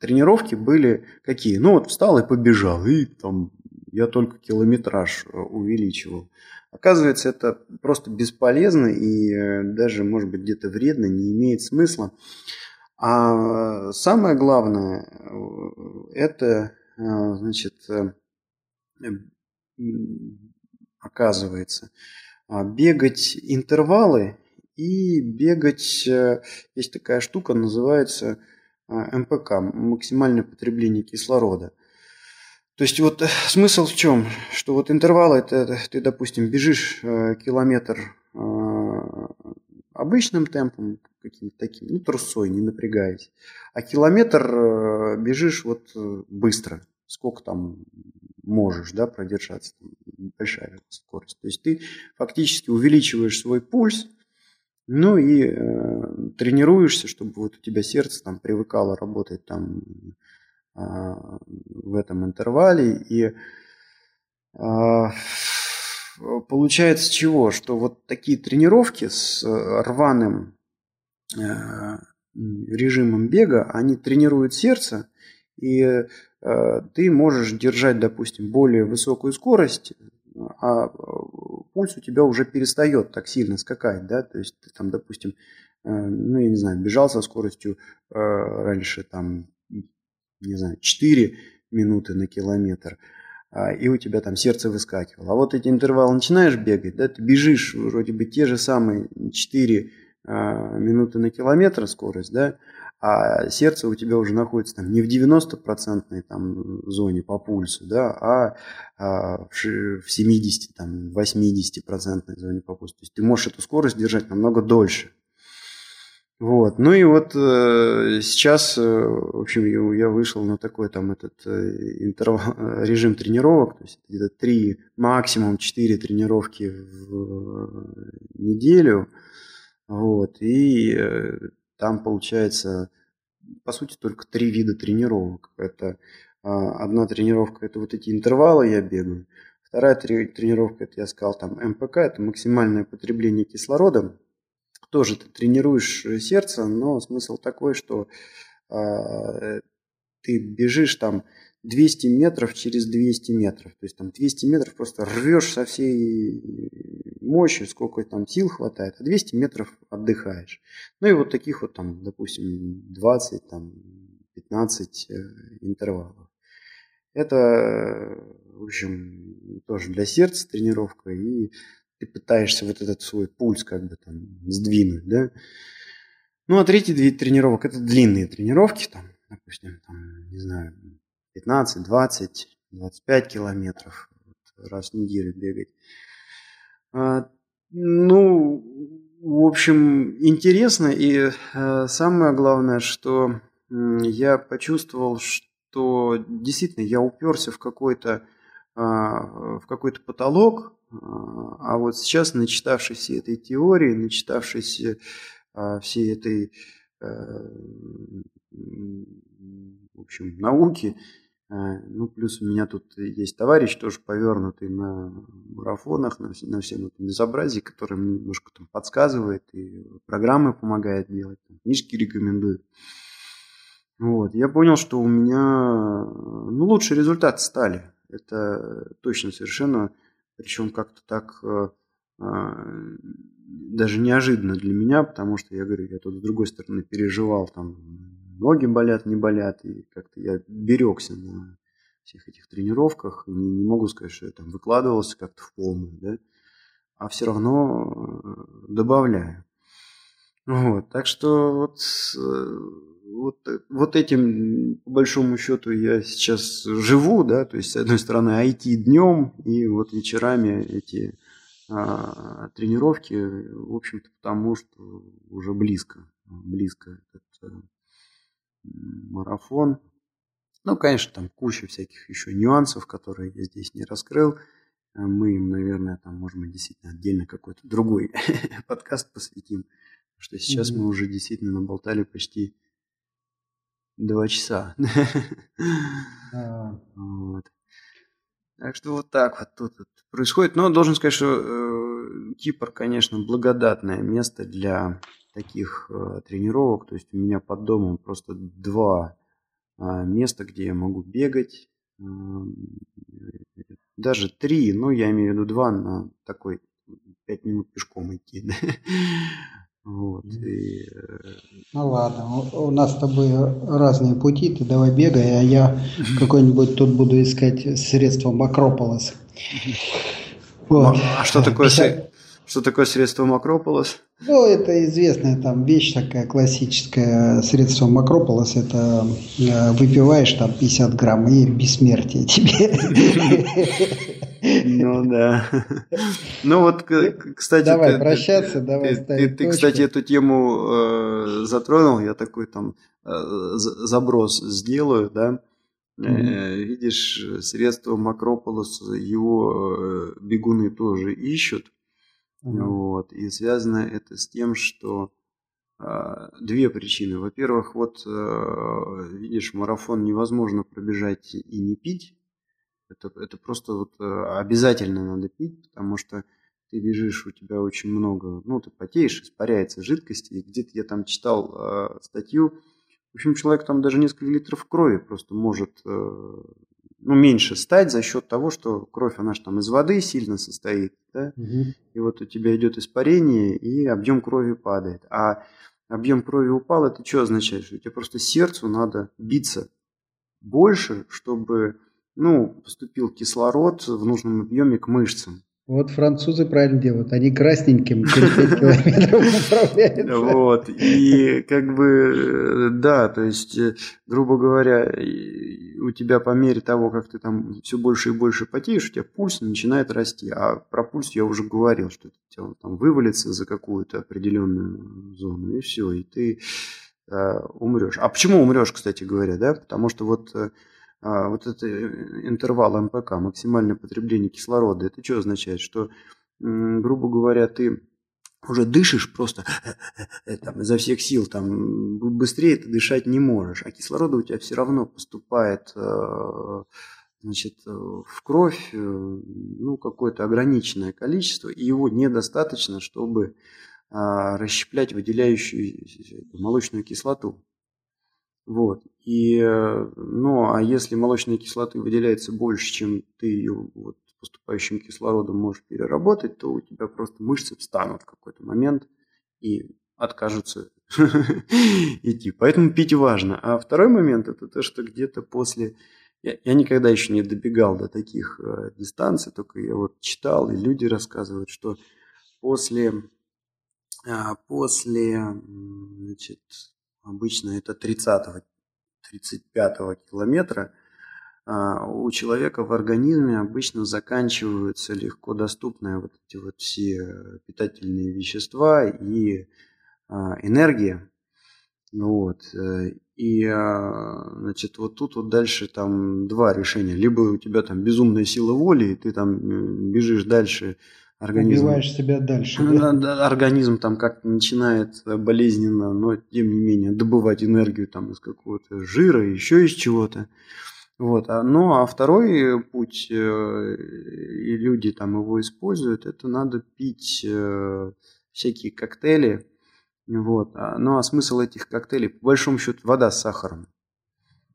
тренировки были какие? Ну вот встал и побежал, и там я только километраж э, увеличивал. Оказывается, это просто бесполезно и э, даже, может быть, где-то вредно, не имеет смысла. А самое главное, э, это, значит, оказывается, а, бегать интервалы и бегать, есть такая штука, называется МПК, максимальное потребление кислорода. То есть вот э, смысл в чем? Что вот интервал это ты, допустим, бежишь э, километр э, обычным темпом, каким-то таким, ну, трусой, не напрягаясь. А километр э, бежишь вот э, быстро, сколько там можешь, да, продержаться, там, большая скорость. То есть ты фактически увеличиваешь свой пульс, ну и э, тренируешься, чтобы вот у тебя сердце там привыкало работать там а, в этом интервале. И а, получается чего? Что вот такие тренировки с рваным э, режимом бега, они тренируют сердце, и э, ты можешь держать, допустим, более высокую скорость, а пульс у тебя уже перестает так сильно скакать, да, то есть ты там, допустим, э, ну, я не знаю, бежал со скоростью раньше там не знаю, 4 минуты на километр, а, и у тебя там сердце выскакивало. А вот эти интервалы начинаешь бегать, да, ты бежишь вроде бы те же самые 4 а, минуты на километр скорость, да, а сердце у тебя уже находится там не в 90% там зоне по пульсу, да, а, а в 70, там, 80% зоне по пульсу. То есть ты можешь эту скорость держать намного дольше. Вот. Ну и вот э, сейчас, э, в общем, я, я вышел на такой там этот э, интервал, э, режим тренировок, то есть где-то три, максимум четыре тренировки в э, неделю. Вот. И э, там получается, по сути, только три вида тренировок. Это э, одна тренировка, это вот эти интервалы я бегаю. Вторая тренировка, это я сказал, там МПК, это максимальное потребление кислорода тоже ты тренируешь э, сердце, но смысл такой, что э, ты бежишь там 200 метров через 200 метров. То есть там 200 метров просто рвешь со всей мощью, сколько там сил хватает, а 200 метров отдыхаешь. Ну и вот таких вот там, допустим, 20, там, 15 э, интервалов. Это, в общем, тоже для сердца тренировка и ты пытаешься вот этот свой пульс как бы там сдвинуть, да. Ну, а третий вид тренировок – это длинные тренировки, там, допустим, там, не знаю, 15, 20, 25 километров раз в неделю бегать. А, ну, в общем, интересно. И а, самое главное, что я почувствовал, что действительно я уперся в какой-то а, в какой-то потолок, а вот сейчас, начитавшись всей этой теории, начитавшись а, всей этой э, в общем, науки, э, ну, плюс у меня тут есть товарищ, тоже повернутый на марафонах, на, на всем этом безобразии, который мне немножко там подсказывает и программы помогает делать, там, книжки рекомендует. Вот. Я понял, что у меня ну, лучшие результаты стали. Это точно совершенно причем как-то так э, а, даже неожиданно для меня, потому что я говорю, я тут с другой стороны переживал, там ноги болят, не болят, и как-то я берегся на всех этих тренировках, не, не могу сказать, что я там выкладывался как-то в полную, да, а все равно э, добавляю. Вот, так что вот э, вот, вот этим, по большому счету, я сейчас живу, да, то есть, с одной стороны, IT днем, и вот вечерами эти а, тренировки, в общем-то, потому что уже близко, близко этот а, марафон. Ну, конечно, там куча всяких еще нюансов, которые я здесь не раскрыл. Мы им, наверное, там, может быть, действительно отдельно какой-то другой подкаст посвятим. Потому что сейчас mm-hmm. мы уже действительно наболтали почти Два часа. Вот. Так что вот так вот тут вот происходит. Но должен сказать, что э, Кипр, конечно, благодатное место для таких э, тренировок. То есть у меня под домом просто два э, места, где я могу бегать. Э, даже три, но я имею в виду два на такой пять минут пешком идти. Вот, и... Э, ну ладно, у нас с тобой разные пути, ты давай бегай, а я какой-нибудь тут буду искать средства Макрополос. Вот. А что такое, 50... что такое средство Макрополос? Ну, это известная там вещь такая классическая. Средство Макрополос – это э, выпиваешь там 50 грамм и бессмертие тебе. Ну да. Ну вот, кстати... Давай прощаться, давай Ты, ты, кстати, эту тему э, затронул, я такой там э, заброс сделаю, да. Видишь, средства Макрополос, его бегуны тоже ищут. Вот. И связано это с тем, что две причины. Во-первых, вот видишь, марафон невозможно пробежать и не пить. Это, это просто вот э, обязательно надо пить, потому что ты бежишь, у тебя очень много, ну, ты потеешь, испаряется жидкости. И где-то я там читал э, статью, в общем, человек там даже несколько литров крови просто может, ну, меньше стать за счет того, что кровь, она же там из воды сильно состоит, да, угу. и вот у тебя идет испарение, и объем крови падает. А объем крови упал, это что означает? Что у тебя просто сердцу надо биться больше, чтобы ну, поступил кислород в нужном объеме к мышцам. Вот французы правильно делают, они красненьким 5 километров направляются. Вот, и как бы, да, то есть, э, грубо говоря, у тебя по мере того, как ты там все больше и больше потеешь, у тебя пульс начинает расти. А про пульс я уже говорил, что у тебя там вывалится за какую-то определенную зону, и все, и ты э, умрешь. А почему умрешь, кстати говоря, да? Потому что вот э, а, вот этот э, интервал МПК, максимальное потребление кислорода, это что означает? Что, грубо говоря, ты уже дышишь просто э, там, изо всех сил, там, быстрее ты дышать не можешь, а кислорода у тебя все равно поступает э, значит, в кровь ну, какое-то ограниченное количество, и его недостаточно, чтобы а, расщеплять выделяющую молочную кислоту. Вот. И, э, ну, а если молочной кислоты выделяется больше, чем ты ее вот, поступающим кислородом можешь переработать, то у тебя просто мышцы встанут в какой-то момент и откажутся идти. Поэтому пить важно. А второй момент это то, что где-то после... Я, никогда еще не добегал до таких э, дистанций, только я вот читал, и люди рассказывают, что после, э, после значит, обычно это 30-35 километра, а, у человека в организме обычно заканчиваются легко доступные вот эти вот все питательные вещества и а, энергия. Вот. Э, и, а, значит, вот тут вот дальше там два решения. Либо у тебя там безумная сила воли, и ты там бежишь дальше организм... Убиваешь себя дальше. Да? Организм там как начинает болезненно, но тем не менее добывать энергию там из какого-то жира, еще из чего-то. Вот. А, ну а второй путь, э, и люди там его используют, это надо пить э, всякие коктейли. Вот. А, ну а смысл этих коктейлей, по большому счету, вода с сахаром.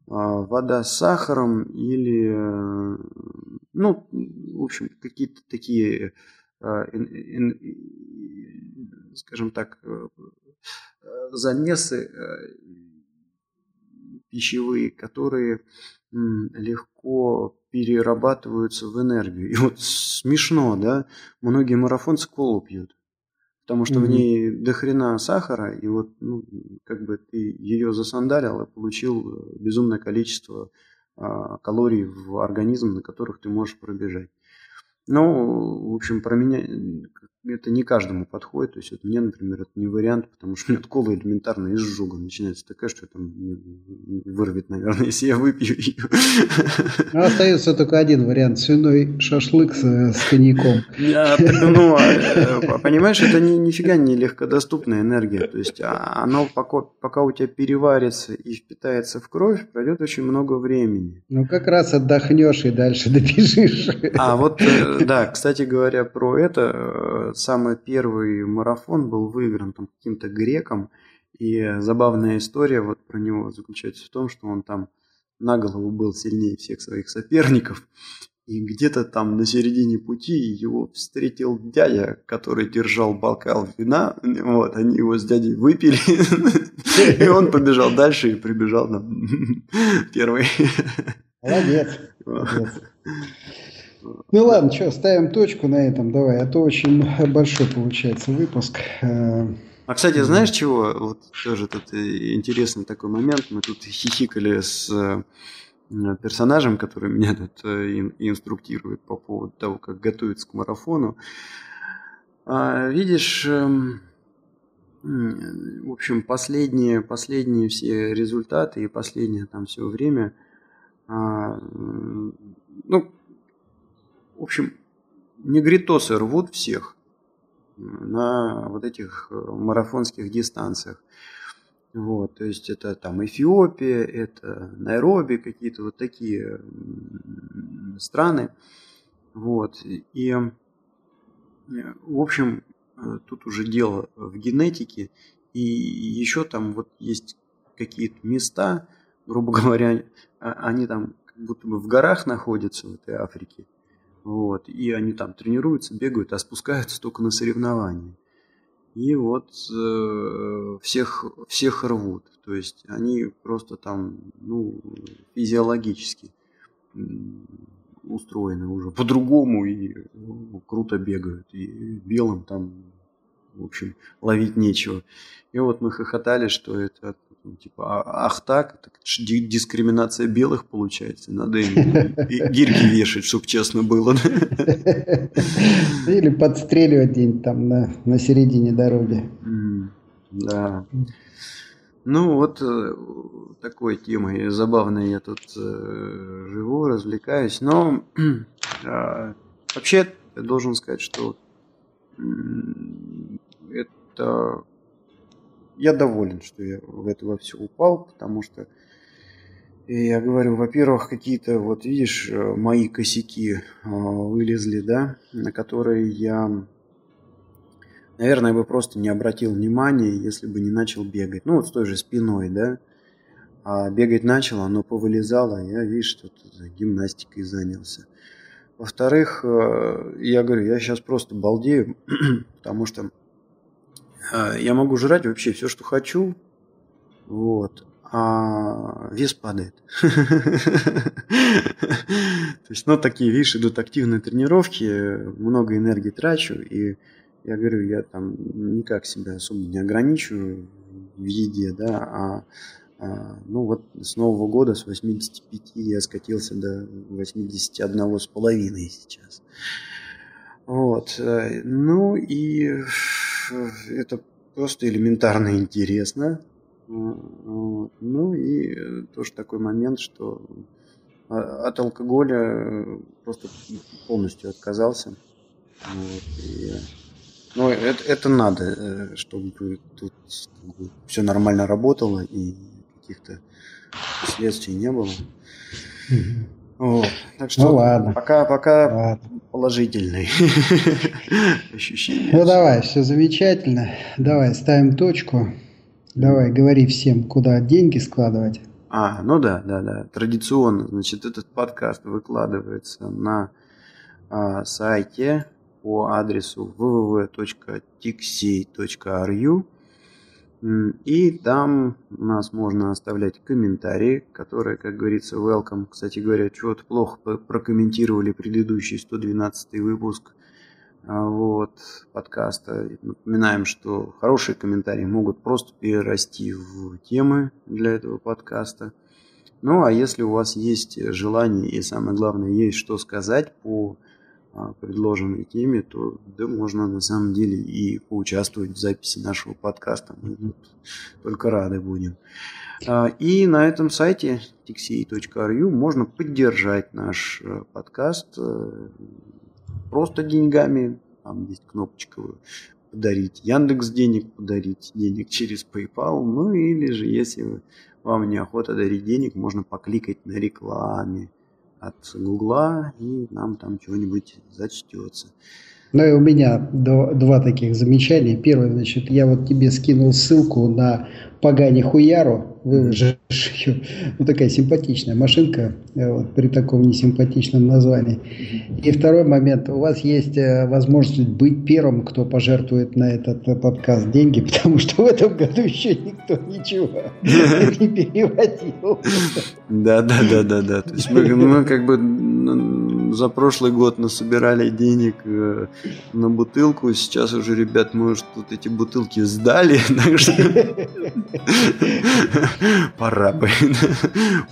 А, вода с сахаром или, э, ну, в общем, какие-то такие Э, скажем так, э, замесы э, пищевые, которые легко перерабатываются в энергию. И вот смешно, да, многие марафонцы колу пьют, потому что mm-hmm. в ней дохрена сахара, и вот, ну, как бы ты ее засандалил и получил безумное количество а, калорий в организм, на которых ты можешь пробежать. Ну, в общем, про меня, это не каждому подходит. То есть вот мне, например, это не вариант, потому что у меня кола элементарно изжога начинается такая, что там вырвет, наверное, если я выпью ее. Ну, остается только один вариант. Свиной шашлык с, с коньяком. А, ну, а, э, понимаешь, это ни, нифига не легкодоступная энергия. То есть а, оно пока, пока у тебя переварится и впитается в кровь, пройдет очень много времени. Ну, как раз отдохнешь и дальше добежишь. А вот, э, да, кстати говоря, про это, э, самый первый марафон был выигран там каким-то греком, и забавная история вот про него заключается в том, что он там на голову был сильнее всех своих соперников, и где-то там на середине пути его встретил дядя, который держал бокал вина. Вот, они его с дядей выпили. И он побежал дальше и прибежал там первый. Молодец. Молодец. Ну ладно, что, ставим точку на этом, давай, а то очень большой получается выпуск. А, кстати, знаешь чего? Вот тоже тут интересный такой момент. Мы тут хихикали с э, персонажем, который меня тут э, инструктирует по поводу того, как готовиться к марафону. А, видишь, эм, в общем, последние, последние все результаты и последнее там все время, а, ну, в общем, негритосы рвут всех на вот этих э, марафонских дистанциях. Вот, то есть это там Эфиопия, это Найроби, какие-то вот такие страны. Вот, и в общем, э, тут уже дело в генетике, и еще там вот есть какие-то места, грубо говоря, а, они там как будто бы в горах находятся в этой Африке, вот. И они там тренируются, бегают, а спускаются только на соревнования. И вот э, всех, всех рвут. То есть они просто там, ну, физиологически устроены уже по-другому и ну, круто бегают. И белым там, в общем, ловить нечего. И вот мы хохотали, что это ну, типа, «А, ах так, это дискриминация белых получается. Надо им гирьки вешать, чтобы честно было. Или подстреливать где-нибудь там на, на середине дороги. Да. Ну, вот э, такой темой забавной я тут э, живу, развлекаюсь. Но э, вообще я должен сказать, что это я доволен, что я в это во все упал, потому что я говорю, во-первых, какие-то, вот видишь, э, мои косяки э, вылезли, да, на которые я, наверное, бы просто не обратил внимания, если бы не начал бегать. Ну, вот с той же спиной, да. А бегать начал, оно повылезало, я, видишь, что гимнастикой занялся. Во-вторых, э, я говорю, я сейчас просто балдею, потому что я могу жрать вообще все, что хочу, вот, а вес падает. То есть, ну, такие, видишь, идут активные тренировки, много энергии трачу, и я говорю, я там никак себя особо не ограничиваю в еде, да, а, а ну вот с Нового года, с 85 я скатился до 81 с половиной сейчас. Вот, э, ну и это просто элементарно интересно. Ну и тоже такой момент, что а, от алкоголя просто полностью отказался. Вот, и, ну, это, это надо, э, чтобы тут все нормально работало и каких-то последствий не было. Вот. Так что ну, ладно. пока, пока ладно. положительный ощущение. Ну давай, все замечательно. Давай, ставим точку. Давай, говори всем, куда деньги складывать. А, ну да, да, да. Традиционно, значит, этот подкаст выкладывается на а, сайте по адресу www.tixey.ru и там у нас можно оставлять комментарии, которые, как говорится, welcome. Кстати говоря, чего-то плохо прокомментировали предыдущий 112 выпуск а, вот, подкаста. Напоминаем, что хорошие комментарии могут просто перерасти в темы для этого подкаста. Ну, а если у вас есть желание и, самое главное, есть что сказать по предложенной теме, то да, можно на самом деле и поучаствовать в записи нашего подкаста. Мы только рады будем. А, и на этом сайте tixey.ru можно поддержать наш э, подкаст э, просто деньгами. Там есть кнопочка подарить Яндекс денег, подарить денег через PayPal. Ну или же, если вам неохота дарить денег, можно покликать на рекламе от Гугла, и нам там чего-нибудь зачтется. Ну и у меня два таких замечания. Первое, значит, я вот тебе скинул ссылку на Пагани Хуяру, выложишь ее. Ну, такая симпатичная машинка э, вот, при таком несимпатичном названии. И второй момент. У вас есть э, возможность быть первым, кто пожертвует на этот э, подкаст деньги, потому что в этом году еще никто ничего не переводил. Да, да, да, да, да. То есть мы, мы как бы за прошлый год насобирали денег на бутылку. Сейчас уже, ребят, уже тут эти бутылки сдали. Так что Пора бы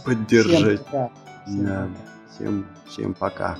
поддержать. Всем, всем, всем пока.